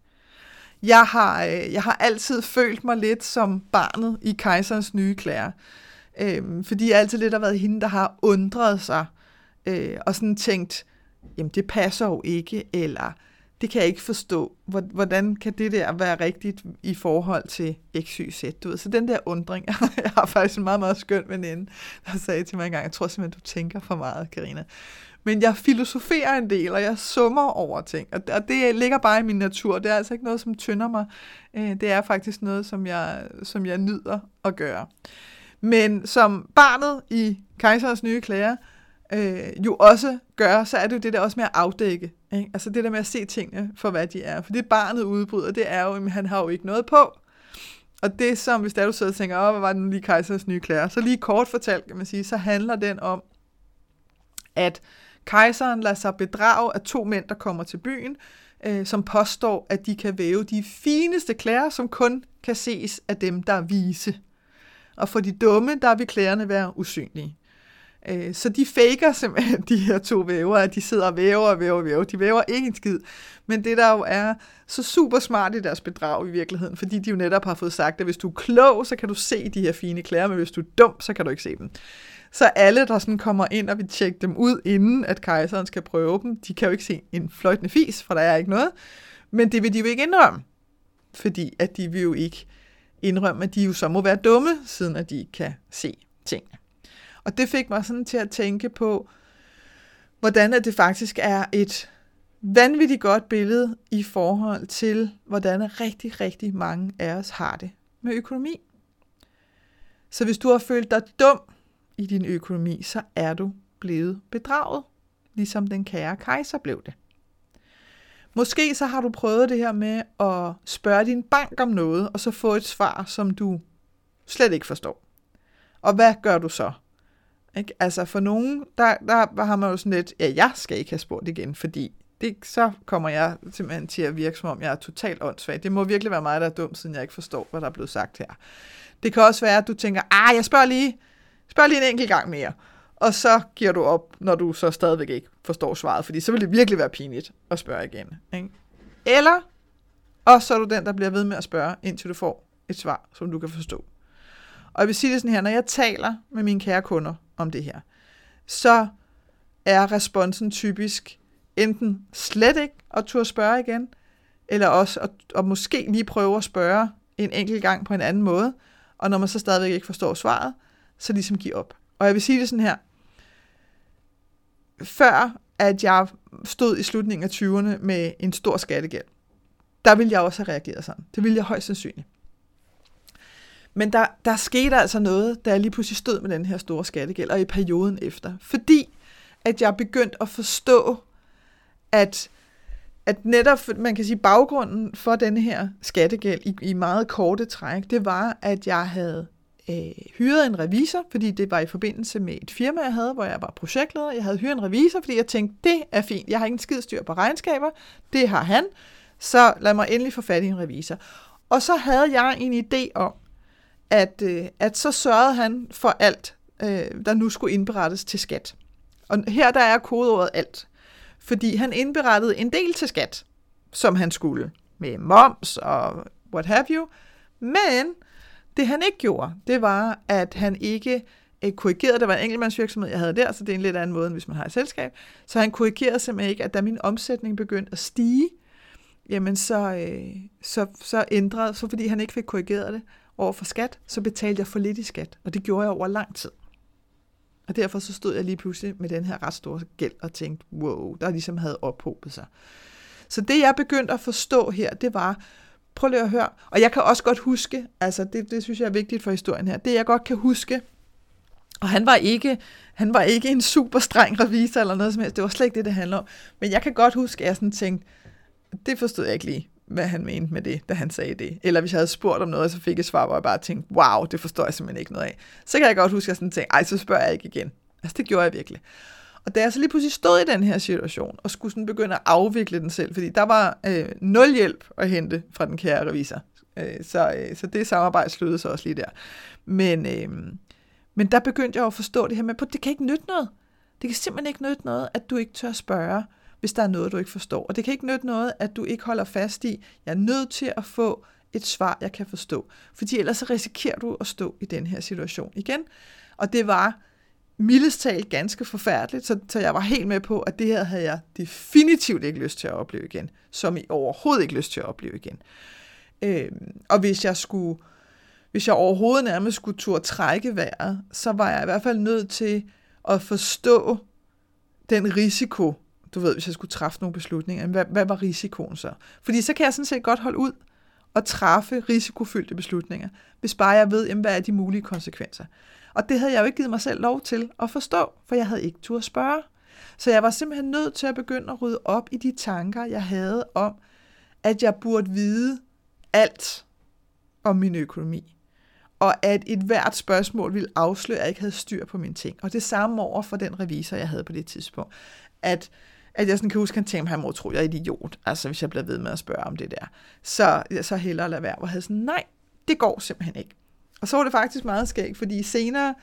[SPEAKER 1] Jeg har, øh, jeg har altid følt mig lidt som barnet i kejserens nye klæder. Øh, fordi jeg altid lidt har været hende, der har undret sig øh, og sådan tænkt, jamen det passer jo ikke, eller det kan jeg ikke forstå. Hvordan kan det der være rigtigt i forhold til X, Y, Z? Du ved, så den der undring, jeg har faktisk en meget, meget skøn veninde, der sagde til mig engang, jeg tror simpelthen, du tænker for meget, Karina. Men jeg filosoferer en del, og jeg summer over ting, og det ligger bare i min natur. Det er altså ikke noget, som tynder mig. Øh, det er faktisk noget, som jeg, som jeg nyder at gøre. Men som barnet i Kejserens nye klæder, øh, jo også gør, så er det jo det der også med at afdække. Ikke? Altså det der med at se tingene for, hvad de er. For det barnet udbryder, det er jo, at han har jo ikke noget på. Og det som, hvis der du sidder og tænker, åh, hvad var den lige kejserens nye klæder? Så lige kort fortalt, kan man sige, så handler den om, at kejseren lader sig bedrage af to mænd, der kommer til byen, øh, som påstår, at de kan væve de fineste klæder, som kun kan ses af dem, der er vise. Og for de dumme, der vil klæderne være usynlige. Øh, så de faker simpelthen de her to væver, at de sidder og væver og væver og væver. De væver ikke en skid. Men det der jo er så super smart i deres bedrag i virkeligheden, fordi de jo netop har fået sagt, at hvis du er klog, så kan du se de her fine klæder, men hvis du er dum, så kan du ikke se dem. Så alle, der sådan kommer ind og vil tjekke dem ud, inden at kejseren skal prøve dem, de kan jo ikke se en fløjtende fis, for der er ikke noget. Men det vil de jo ikke indrømme, fordi at de vil jo ikke indrømme, at de jo så må være dumme, siden at de kan se. Og det fik mig sådan til at tænke på, hvordan det faktisk er et vanvittigt godt billede i forhold til, hvordan rigtig, rigtig mange af os har det med økonomi. Så hvis du har følt dig dum i din økonomi, så er du blevet bedraget, ligesom den kære kejser blev det. Måske så har du prøvet det her med at spørge din bank om noget, og så få et svar, som du slet ikke forstår. Og hvad gør du så? Ikke? Altså for nogen, der, der har man jo sådan lidt, ja, jeg skal ikke have spurgt igen, fordi det, så kommer jeg simpelthen til at virke, som om jeg er totalt åndssvag. Det må virkelig være mig, der er dum, siden jeg ikke forstår, hvad der er blevet sagt her. Det kan også være, at du tænker, ah, jeg spørger lige, spørger lige en enkelt gang mere. Og så giver du op, når du så stadigvæk ikke forstår svaret, fordi så vil det virkelig være pinligt at spørge igen. Ikke? Eller, og så er du den, der bliver ved med at spørge, indtil du får et svar, som du kan forstå. Og jeg vil sige det sådan her, når jeg taler med mine kære kunder, om det her, så er responsen typisk enten slet ikke at turde spørge igen, eller også at, at måske lige prøve at spørge en enkelt gang på en anden måde, og når man så stadigvæk ikke forstår svaret, så ligesom give op. Og jeg vil sige det sådan her, før at jeg stod i slutningen af 20'erne med en stor skattegæld, der ville jeg også have reageret sådan. Det ville jeg højst sandsynligt. Men der, der skete altså noget, da jeg lige pludselig stod med den her store skattegæld, og i perioden efter. Fordi at jeg begyndte at forstå, at, at netop, man kan sige, baggrunden for den her skattegæld i, i meget korte træk, det var, at jeg havde øh, hyret en revisor, fordi det var i forbindelse med et firma, jeg havde, hvor jeg var projektleder. Jeg havde hyret en revisor, fordi jeg tænkte, det er fint. Jeg har ingen skid styr på regnskaber. Det har han. Så lad mig endelig få fat i en revisor. Og så havde jeg en idé om, at, øh, at så sørgede han for alt, øh, der nu skulle indberettes til skat. Og her der er kodeordet alt. Fordi han indberettede en del til skat, som han skulle, med moms og what have you. Men Det han ikke gjorde, det var, at han ikke øh, korrigerede, det var en enkeltmandsvirksomhed, jeg havde der, så det er en lidt anden måde, end hvis man har et selskab. Så han korrigerede simpelthen ikke, at da min omsætning begyndte at stige, jamen så, øh, så, så ændrede, så fordi han ikke fik korrigeret det over for skat, så betalte jeg for lidt i skat, og det gjorde jeg over lang tid. Og derfor så stod jeg lige pludselig med den her ret store gæld og tænkte, wow, der ligesom havde ophobet sig. Så det jeg begyndte at forstå her, det var, prøv lige at høre, og jeg kan også godt huske, altså det, det synes jeg er vigtigt for historien her, det jeg godt kan huske, og han var ikke, han var ikke en super streng revisor eller noget som helst, det var slet ikke det, det handler om. Men jeg kan godt huske, at jeg sådan tænkte, det forstod jeg ikke lige, hvad han mente med det, da han sagde det. Eller hvis jeg havde spurgt om noget, så fik jeg svar, hvor jeg bare tænkte, wow, det forstår jeg simpelthen ikke noget af. Så kan jeg godt huske, at jeg sådan tænkte, ej, så spørger jeg ikke igen. Altså, det gjorde jeg virkelig. Og da jeg så lige pludselig stod i den her situation, og skulle sådan begynde at afvikle den selv, fordi der var øh, nul hjælp at hente fra den kære revisor. Øh, så, øh, så det samarbejde sluttede så også lige der. Men, øh, men der begyndte jeg at forstå det her med, at det kan ikke nytte noget. Det kan simpelthen ikke nytte noget, at du ikke tør spørge, hvis der er noget, du ikke forstår. Og det kan ikke nytte noget, at du ikke holder fast i, jeg er nødt til at få et svar, jeg kan forstå. Fordi ellers så risikerer du at stå i den her situation igen. Og det var mildest talt ganske forfærdeligt, så, så jeg var helt med på, at det her havde jeg definitivt ikke lyst til at opleve igen, som I overhovedet ikke lyst til at opleve igen. Øh, og hvis jeg skulle, hvis jeg overhovedet nærmest skulle turde trække vejret, så var jeg i hvert fald nødt til at forstå den risiko, du ved, hvis jeg skulle træffe nogle beslutninger, hvad, hvad var risikoen så? Fordi så kan jeg sådan set godt holde ud og træffe risikofyldte beslutninger, hvis bare jeg ved, jamen, hvad er de mulige konsekvenser. Og det havde jeg jo ikke givet mig selv lov til at forstå, for jeg havde ikke tur at spørge. Så jeg var simpelthen nødt til at begynde at rydde op i de tanker, jeg havde om, at jeg burde vide alt om min økonomi. Og at et hvert spørgsmål ville afsløre, at jeg ikke havde styr på mine ting. Og det samme over for den revisor, jeg havde på det tidspunkt. At, at jeg sådan kan huske, at han tænkte, at han må tro, at jeg er idiot, altså hvis jeg bliver ved med at spørge om det der. Så, så hellere lade være. Og havde sådan, nej, det går simpelthen ikke. Og så var det faktisk meget skægt, fordi senere,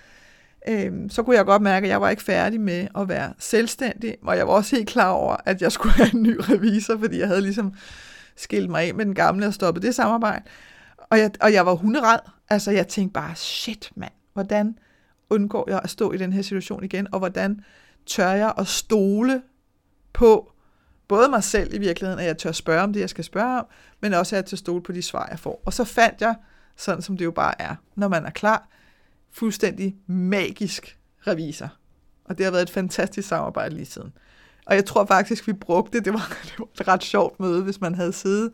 [SPEAKER 1] øh, så kunne jeg godt mærke, at jeg var ikke færdig med at være selvstændig, og jeg var også helt klar over, at jeg skulle have en ny revisor, fordi jeg havde ligesom skilt mig af med den gamle og stoppet det samarbejde. Og jeg, og jeg var hunderad. Altså, jeg tænkte bare, shit mand, hvordan undgår jeg at stå i den her situation igen, og hvordan tør jeg at stole på både mig selv i virkeligheden, at jeg tør spørge om det, jeg skal spørge om, men også at jeg tør stole på de svar, jeg får. Og så fandt jeg sådan som det jo bare er, når man er klar, fuldstændig magisk revisor. Og det har været et fantastisk samarbejde lige siden. Og jeg tror faktisk, vi brugte det. Det var, det var et ret sjovt møde, hvis man havde siddet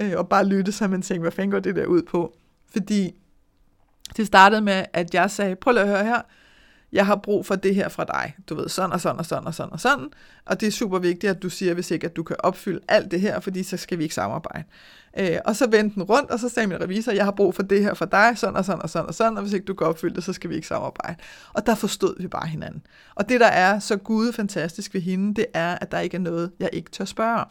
[SPEAKER 1] øh, og bare lyttet, så man tænkte, hvad fanden går det der ud på? Fordi det startede med, at jeg sagde, prøv at høre her, jeg har brug for det her fra dig. Du ved, sådan og sådan og sådan og sådan og sådan. Og det er super vigtigt, at du siger, hvis ikke at du kan opfylde alt det her, fordi så skal vi ikke samarbejde. Øh, og så vendte den rundt, og så sagde min revisor, jeg har brug for det her fra dig, sådan og sådan og sådan og sådan, og hvis ikke du kan opfylde det, så skal vi ikke samarbejde. Og der forstod vi bare hinanden. Og det, der er så gud fantastisk ved hende, det er, at der ikke er noget, jeg ikke tør spørge om.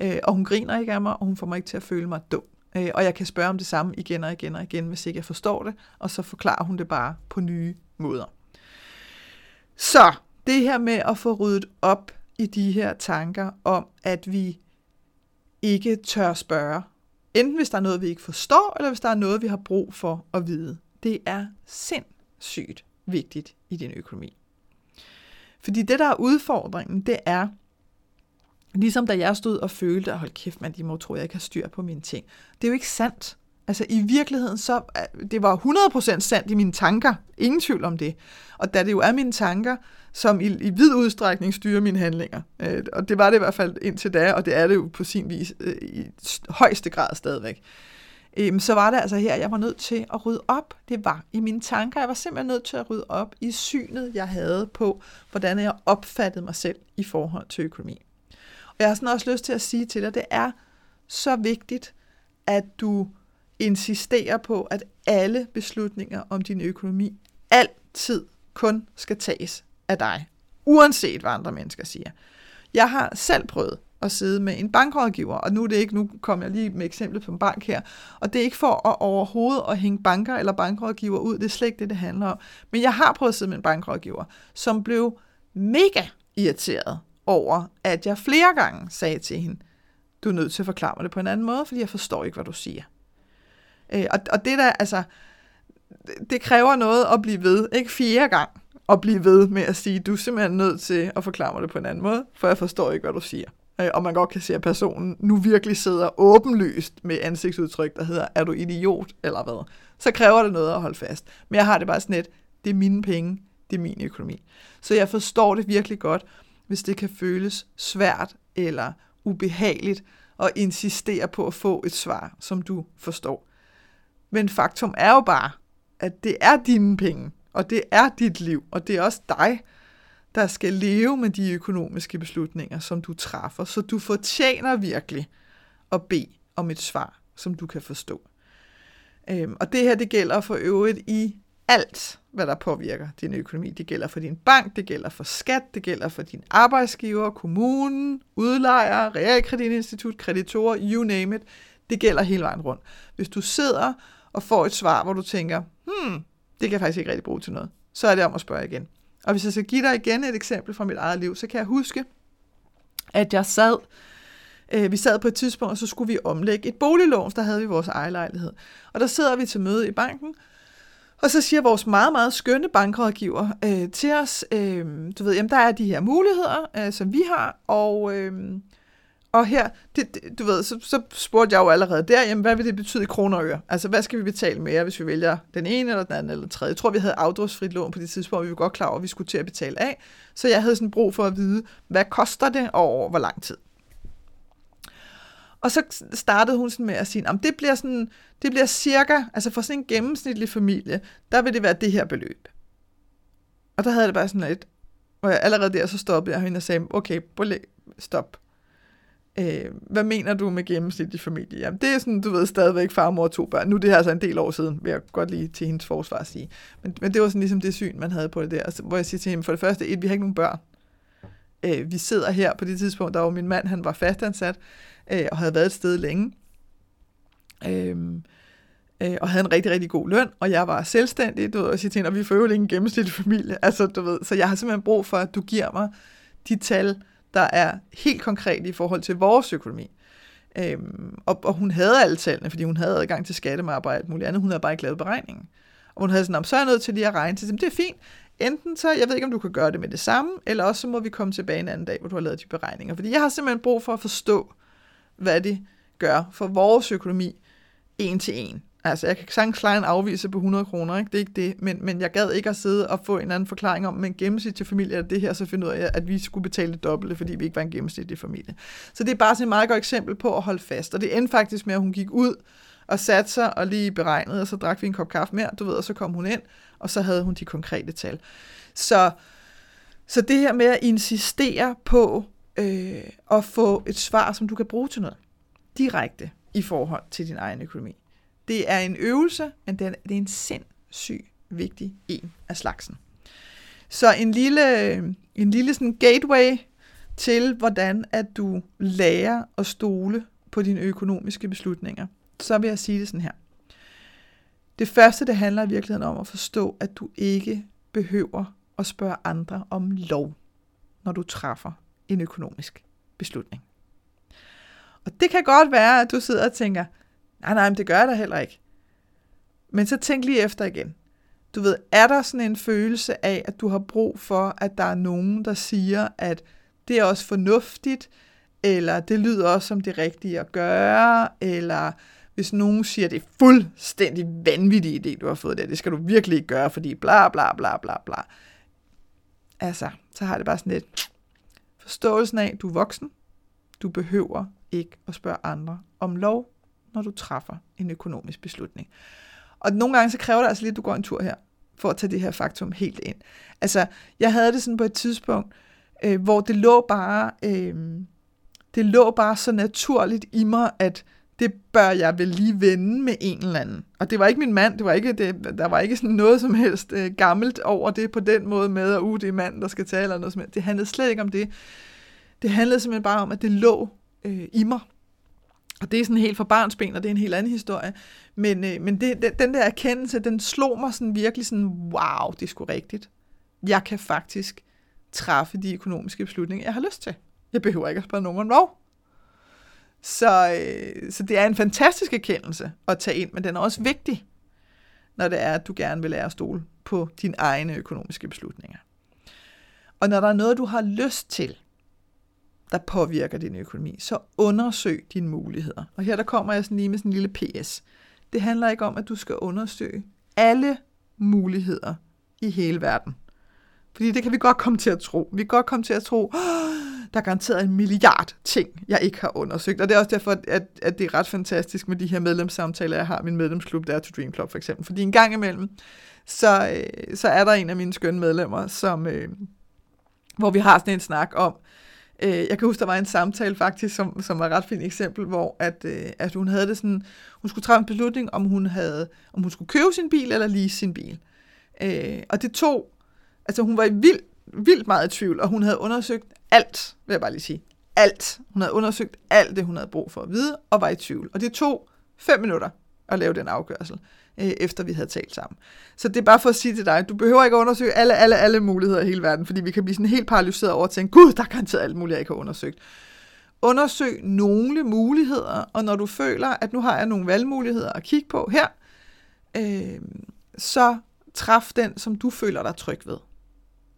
[SPEAKER 1] Øh, og hun griner ikke af mig, og hun får mig ikke til at føle mig dum. Øh, og jeg kan spørge om det samme igen og igen og igen, hvis ikke jeg forstår det, og så forklarer hun det bare på nye måder. Så det her med at få ryddet op i de her tanker om, at vi ikke tør spørge, enten hvis der er noget, vi ikke forstår, eller hvis der er noget, vi har brug for at vide. Det er sindssygt vigtigt i din økonomi. Fordi det, der er udfordringen, det er, ligesom da jeg stod og følte, at hold kæft, man, de må tro, jeg ikke har styr på mine ting. Det er jo ikke sandt. Altså i virkeligheden, så øh, det var 100% sandt i mine tanker. Ingen tvivl om det. Og da det jo er mine tanker, som i, i vid udstrækning styrer mine handlinger. Øh, og det var det i hvert fald indtil da, og det er det jo på sin vis øh, i højeste grad stadigvæk. Øh, så var det altså her, jeg var nødt til at rydde op. Det var i mine tanker. Jeg var simpelthen nødt til at rydde op i synet, jeg havde på, hvordan jeg opfattede mig selv i forhold til økonomi. Og jeg har sådan også lyst til at sige til dig, det er så vigtigt, at du insisterer på, at alle beslutninger om din økonomi altid kun skal tages af dig, uanset hvad andre mennesker siger. Jeg har selv prøvet at sidde med en bankrådgiver, og nu er det ikke, nu kommer jeg lige med eksempel på en bank her, og det er ikke for at overhovedet at hænge banker eller bankrådgiver ud, det er slet ikke det, det handler om. Men jeg har prøvet at sidde med en bankrådgiver, som blev mega irriteret over, at jeg flere gange sagde til hende, du er nødt til at forklare mig det på en anden måde, fordi jeg forstår ikke, hvad du siger. Øh, og, og det der, altså, det kræver noget at blive ved, ikke fire gang, at blive ved med at sige, du er simpelthen nødt til at forklare mig det på en anden måde, for jeg forstår ikke, hvad du siger. Øh, og man godt kan se, at personen nu virkelig sidder åbenlyst med ansigtsudtryk, der hedder, er du idiot eller hvad? Så kræver det noget at holde fast. Men jeg har det bare sådan lidt, det er mine penge, det er min økonomi. Så jeg forstår det virkelig godt, hvis det kan føles svært eller ubehageligt at insistere på at få et svar, som du forstår. Men faktum er jo bare, at det er dine penge, og det er dit liv, og det er også dig, der skal leve med de økonomiske beslutninger, som du træffer. Så du fortjener virkelig at bede om et svar, som du kan forstå. Øhm, og det her, det gælder for øvrigt i alt, hvad der påvirker din økonomi. Det gælder for din bank, det gælder for skat, det gælder for din arbejdsgiver, kommunen, udlejer, realkreditinstitut, kreditorer, you name it. Det gælder hele vejen rundt. Hvis du sidder og får et svar, hvor du tænker, hmm, det kan jeg faktisk ikke rigtig bruge til noget, så er det om at spørge igen. Og hvis jeg skal give dig igen et eksempel fra mit eget liv, så kan jeg huske, at jeg sad, øh, vi sad på et tidspunkt, og så skulle vi omlægge et boliglån, der havde vi vores ejerlejlighed. Og der sidder vi til møde i banken, og så siger vores meget, meget skønne bankrådgiver øh, til os, øh, du ved, jamen der er de her muligheder, øh, som vi har, og, øh, og her, det, det, du ved, så, så spurgte jeg jo allerede der, jamen hvad vil det betyde i kroner og øre? Altså hvad skal vi betale mere, hvis vi vælger den ene eller den anden eller den tredje? Jeg tror, vi havde afdragsfrit lån på det tidspunkt, og vi var godt klar over, at vi skulle til at betale af. Så jeg havde sådan brug for at vide, hvad koster det og over hvor lang tid? Og så startede hun sådan med at sige, at det bliver, sådan, det bliver cirka, altså for sådan en gennemsnitlig familie, der vil det være det her beløb. Og der havde det bare sådan lidt, og jeg allerede der så stoppede jeg hende og sagde, okay, stop. Øh, hvad mener du med gennemsnitlig familie? Jamen, det er sådan, du ved, stadigvæk far, mor og to børn. Nu er det her altså en del år siden, vil jeg godt lige til hendes forsvar sige. Men, men det var sådan ligesom det syn, man havde på det der. Altså, hvor jeg siger til hende, for det første, et, vi har ikke nogen børn. Øh, vi sidder her på det tidspunkt, der var min mand, han var fastansat, øh, og havde været et sted længe. Øh, øh, og havde en rigtig, rigtig god løn, og jeg var selvstændig, du ved, og siger til hende, og vi får jo ikke en gennemsnitlig familie. Altså, du ved, så jeg har simpelthen brug for, at du giver mig de tal, der er helt konkret i forhold til vores økonomi. Øhm, og, og hun havde alle tallene, fordi hun havde adgang til skattemarbejde og alt muligt andet. Hun havde bare ikke lavet beregningen. Og hun havde sådan, så er jeg nødt til lige at regne til, det er fint. Enten så, jeg ved ikke, om du kan gøre det med det samme, eller også så må vi komme tilbage en anden dag, hvor du har lavet de beregninger. Fordi jeg har simpelthen brug for at forstå, hvad det gør for vores økonomi en til en. Altså, jeg kan sagtens klare en afvise på 100 kroner, ikke? det er ikke det, men, men jeg gad ikke at sidde og få en anden forklaring om, men gennemsnitlig familie er det her, så finde ud af, at vi skulle betale det dobbelte, fordi vi ikke var en gennemsnitlig familie. Så det er bare sådan et meget godt eksempel på at holde fast, og det endte faktisk med, at hun gik ud og satte sig og lige beregnede, og så drak vi en kop kaffe mere, du ved, og så kom hun ind, og så havde hun de konkrete tal. Så, så det her med at insistere på øh, at få et svar, som du kan bruge til noget, direkte i forhold til din egen økonomi, det er en øvelse, men det er, det er en sindssyg vigtig en af slagsen. Så en lille, øh, en lille sådan gateway til, hvordan at du lærer at stole på dine økonomiske beslutninger, så vil jeg sige det sådan her. Det første, det handler i virkeligheden om at forstå, at du ikke behøver at spørge andre om lov, når du træffer en økonomisk beslutning. Og det kan godt være, at du sidder og tænker, nej, nej, men det gør jeg da heller ikke. Men så tænk lige efter igen. Du ved, er der sådan en følelse af, at du har brug for, at der er nogen, der siger, at det er også fornuftigt, eller det lyder også som det rigtige at gøre, eller hvis nogen siger, at det er fuldstændig vanvittig idé, du har fået der, det skal du virkelig ikke gøre, fordi bla bla bla bla bla. Altså, så har det bare sådan lidt forståelsen af, at du er voksen, du behøver ikke at spørge andre om lov, når du træffer en økonomisk beslutning. Og nogle gange så kræver det altså lige, at du går en tur her, for at tage det her faktum helt ind. Altså, jeg havde det sådan på et tidspunkt, øh, hvor det lå bare, øh, det lå bare så naturligt i mig, at det bør jeg vel lige vende med en eller anden. Og det var ikke min mand, det var ikke, det, der var ikke sådan noget som helst øh, gammelt over det på den måde med, at uh, det er manden, der skal tale, eller noget som helst. Det handlede slet ikke om det. Det handlede simpelthen bare om, at det lå øh, i mig. Og det er sådan helt for barnsben, og det er en helt anden historie. Men, øh, men det, den der erkendelse, den slog mig sådan virkelig sådan, wow, det er sgu rigtigt. Jeg kan faktisk træffe de økonomiske beslutninger, jeg har lyst til. Jeg behøver ikke at spørge nogen om lov. Så, øh, så det er en fantastisk erkendelse at tage ind, men den er også vigtig. når det er, at du gerne vil lære at stole på dine egne økonomiske beslutninger. Og når der er noget, du har lyst til, der påvirker din økonomi, så undersøg dine muligheder. Og her der kommer jeg sådan lige med sådan en lille PS. Det handler ikke om, at du skal undersøge alle muligheder i hele verden. Fordi det kan vi godt komme til at tro. Vi kan godt komme til at tro, der er garanteret en milliard ting, jeg ikke har undersøgt. Og det er også derfor, at, at det er ret fantastisk med de her medlemssamtaler, jeg har i min medlemsklub, der er to Dream Club for eksempel. Fordi en gang imellem, så, øh, så er der en af mine skønne medlemmer, som, øh, hvor vi har sådan en snak om, øh, jeg kan huske, der var en samtale faktisk, som, som var et ret fint eksempel, hvor at, øh, at hun havde det sådan, hun skulle træffe en beslutning, om hun, havde, om hun skulle købe sin bil eller lease sin bil. Øh, og det tog, altså hun var i vild, vildt meget i tvivl, og hun havde undersøgt alt, vil jeg bare lige sige. Alt. Hun havde undersøgt alt det, hun havde brug for at vide, og var i tvivl. Og det tog fem minutter at lave den afgørelse, øh, efter vi havde talt sammen. Så det er bare for at sige til dig, du behøver ikke at undersøge alle, alle, alle muligheder i hele verden, fordi vi kan blive sådan helt paralyseret over at tænke, gud, der er garanteret alt muligt, jeg ikke har undersøgt. Undersøg nogle muligheder, og når du føler, at nu har jeg nogle valgmuligheder at kigge på her, øh, så træf den, som du føler dig tryg ved.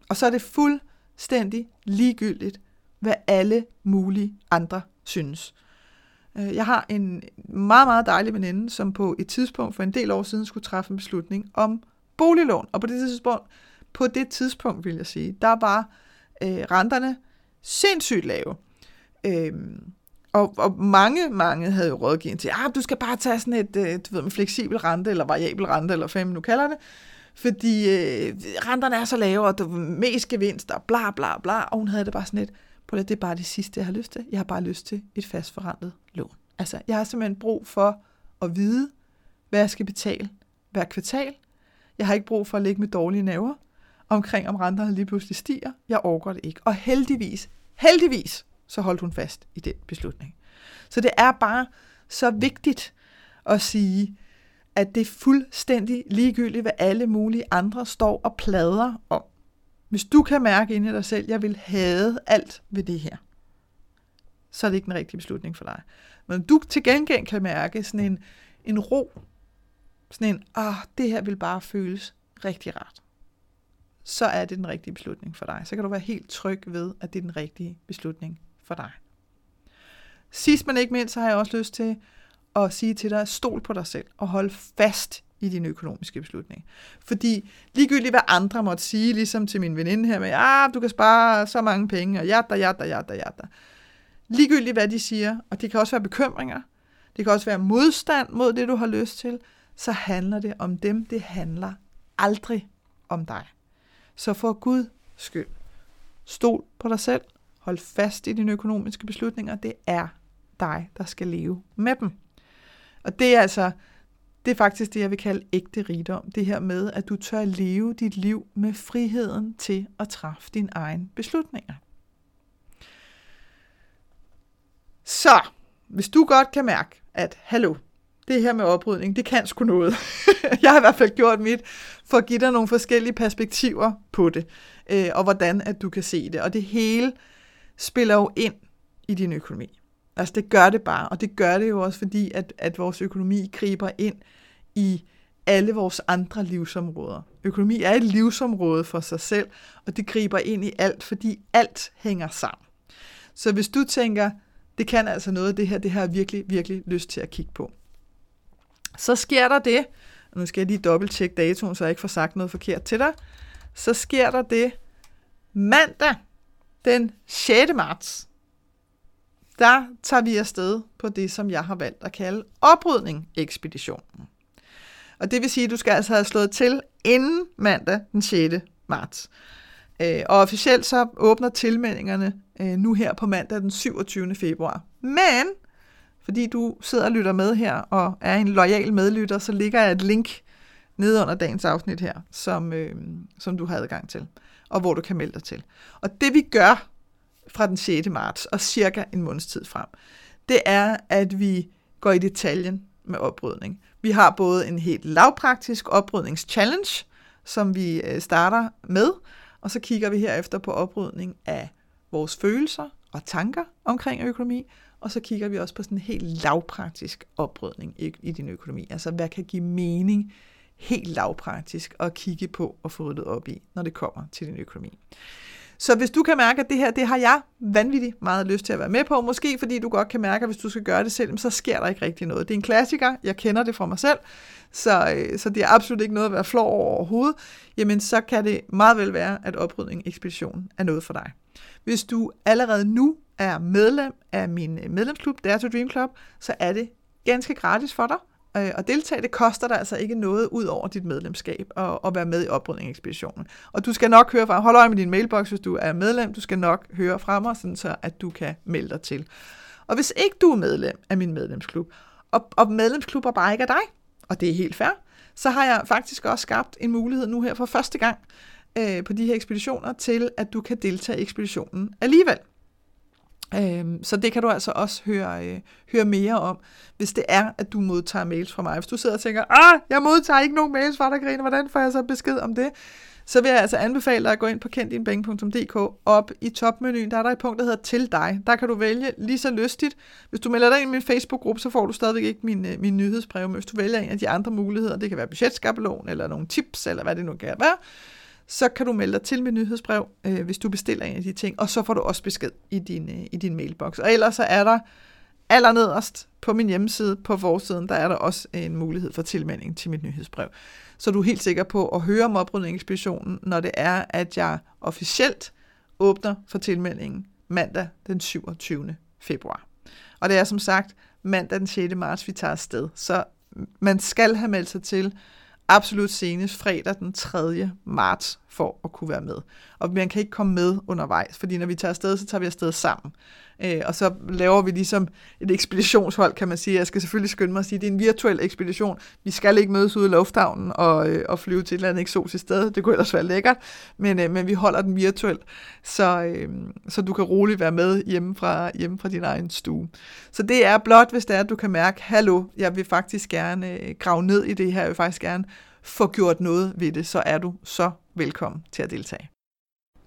[SPEAKER 1] Og så er det fuldstændig ligegyldigt, hvad alle mulige andre synes. Øh, jeg har en meget, meget dejlig veninde, som på et tidspunkt for en del år siden skulle træffe en beslutning om boliglån. Og på det tidspunkt, på det tidspunkt vil jeg sige, der var øh, renterne sindssygt lave. Øhm, og, og mange, mange havde jo rådgivet til, at ah, du skal bare tage sådan et øh, du ved, med fleksibel rente, eller variabel rente, eller hvad man nu kalder det, fordi øh, renterne er så lave, og du mest gevinst, og bla bla bla, og hun havde det bare sådan et, på det, det er bare det sidste, jeg har lyst til. Jeg har bare lyst til et fastforrentet. Altså, jeg har simpelthen brug for at vide, hvad jeg skal betale hver kvartal. Jeg har ikke brug for at ligge med dårlige naver omkring, om renterne lige pludselig stiger. Jeg overgår det ikke. Og heldigvis, heldigvis, så holdt hun fast i den beslutning. Så det er bare så vigtigt at sige, at det er fuldstændig ligegyldigt, hvad alle mulige andre står og plader om. Hvis du kan mærke ind i dig selv, jeg vil have alt ved det her, så er det ikke en rigtig beslutning for dig. Men du til gengæld kan mærke sådan en, en ro, sådan en, ah, det her vil bare føles rigtig rart, så er det den rigtige beslutning for dig. Så kan du være helt tryg ved, at det er den rigtige beslutning for dig. Sidst men ikke mindst, så har jeg også lyst til at sige til dig, stol på dig selv og hold fast i din økonomiske beslutning. Fordi ligegyldigt hvad andre måtte sige, ligesom til min veninde her med, ah, du kan spare så mange penge, og jatta, jatta, jatta, jatta. Ligegyldigt hvad de siger, og det kan også være bekymringer, det kan også være modstand mod det, du har lyst til, så handler det om dem, det handler aldrig om dig. Så for Gud skyld, stol på dig selv, hold fast i dine økonomiske beslutninger, det er dig, der skal leve med dem. Og det er altså, det er faktisk det, jeg vil kalde ægte rigdom. Det her med, at du tør leve dit liv med friheden til at træffe dine egne beslutninger. Så, hvis du godt kan mærke, at hallo, det her med oprydning, det kan sgu noget. jeg har i hvert fald gjort mit for at give dig nogle forskellige perspektiver på det, øh, og hvordan at du kan se det. Og det hele spiller jo ind i din økonomi. Altså det gør det bare, og det gør det jo også fordi, at, at vores økonomi griber ind i alle vores andre livsområder. Økonomi er et livsområde for sig selv, og det griber ind i alt, fordi alt hænger sammen. Så hvis du tænker, det kan altså noget af det her, det har jeg virkelig, virkelig lyst til at kigge på. Så sker der det, og nu skal jeg lige dobbelt datoen, så jeg ikke får sagt noget forkert til dig, så sker der det mandag den 6. marts, der tager vi afsted på det, som jeg har valgt at kalde oprydning-ekspeditionen. Og det vil sige, at du skal altså have slået til inden mandag den 6. marts. Øh, og officielt så åbner tilmeldingerne øh, nu her på mandag den 27. februar. Men fordi du sidder og lytter med her og er en lojal medlytter, så ligger jeg et link nede under dagens afsnit her, som, øh, som du har adgang til, og hvor du kan melde dig til. Og det vi gør fra den 6. marts og cirka en måneds tid frem, det er, at vi går i detaljen med oprydning. Vi har både en helt lavpraktisk oprydningschallenge, som vi øh, starter med, og så kigger vi herefter på oprydning af vores følelser og tanker omkring økonomi, og så kigger vi også på sådan en helt lavpraktisk oprydning i, i din økonomi. Altså, hvad kan give mening helt lavpraktisk at kigge på og få ryddet op i, når det kommer til din økonomi. Så hvis du kan mærke, at det her, det har jeg vanvittigt meget lyst til at være med på, måske fordi du godt kan mærke, at hvis du skal gøre det selv, så sker der ikke rigtig noget. Det er en klassiker, jeg kender det fra mig selv, så, øh, så det er absolut ikke noget at være flov over overhovedet, jamen så kan det meget vel være, at oprydning ekspedition er noget for dig. Hvis du allerede nu er medlem af min øh, medlemsklub, Dare to Dream Club, så er det ganske gratis for dig øh, at deltage. Det koster dig altså ikke noget ud over dit medlemskab at, at være med i oprydningsekspeditionen. Og du skal nok høre fra, hold øje med din mailbox, hvis du er medlem, du skal nok høre fra mig, sådan så at du kan melde dig til. Og hvis ikke du er medlem af min medlemsklub, og, og medlemsklubber bare ikke er dig, og det er helt fair, så har jeg faktisk også skabt en mulighed nu her for første gang øh, på de her ekspeditioner til, at du kan deltage i ekspeditionen alligevel. Øhm, så det kan du altså også høre, øh, høre mere om, hvis det er, at du modtager mails fra mig. Hvis du sidder og tænker, ah, jeg modtager ikke nogen mails fra dig, Grine, hvordan får jeg så besked om det? Så vil jeg altså anbefale dig at gå ind på kenddinpenge.dk. Op i topmenuen, der er der et punkt, der hedder Til dig. Der kan du vælge lige så lystigt. Hvis du melder dig ind i min Facebook-gruppe, så får du stadigvæk ikke min, øh, min nyhedsbrev. Men hvis du vælger en af de andre muligheder, det kan være budgetskabelon, eller nogle tips, eller hvad det nu kan være, så kan du melde dig til mit nyhedsbrev, øh, hvis du bestiller en af de ting, og så får du også besked i din, øh, i din mailbox. Og ellers så er der allernederst på min hjemmeside, på forsiden, der er der også øh, en mulighed for tilmelding til mit nyhedsbrev. Så du er helt sikker på at høre om oprydningsekspeditionen, når det er, at jeg officielt åbner for tilmeldingen mandag den 27. februar. Og det er som sagt mandag den 6. marts, vi tager afsted. Så man skal have meldt sig til absolut senest fredag den 3. marts for at kunne være med. Og man kan ikke komme med undervejs, fordi når vi tager afsted, så tager vi afsted sammen. Øh, og så laver vi ligesom et ekspeditionshold, kan man sige. Jeg skal selvfølgelig skynde mig at sige, at det er en virtuel ekspedition. Vi skal ikke mødes ude i lufthavnen og, øh, og flyve til et eller andet eksotisk sted. Det kunne ellers være lækkert, men, øh, men vi holder den virtuelt, så, øh, så du kan roligt være med hjemme fra, hjemme fra din egen stue. Så det er blot, hvis det er, at du kan mærke, hallo, jeg vil faktisk gerne øh, grave ned i det her, jeg vil faktisk gerne få gjort noget ved det, så er du så velkommen til at deltage.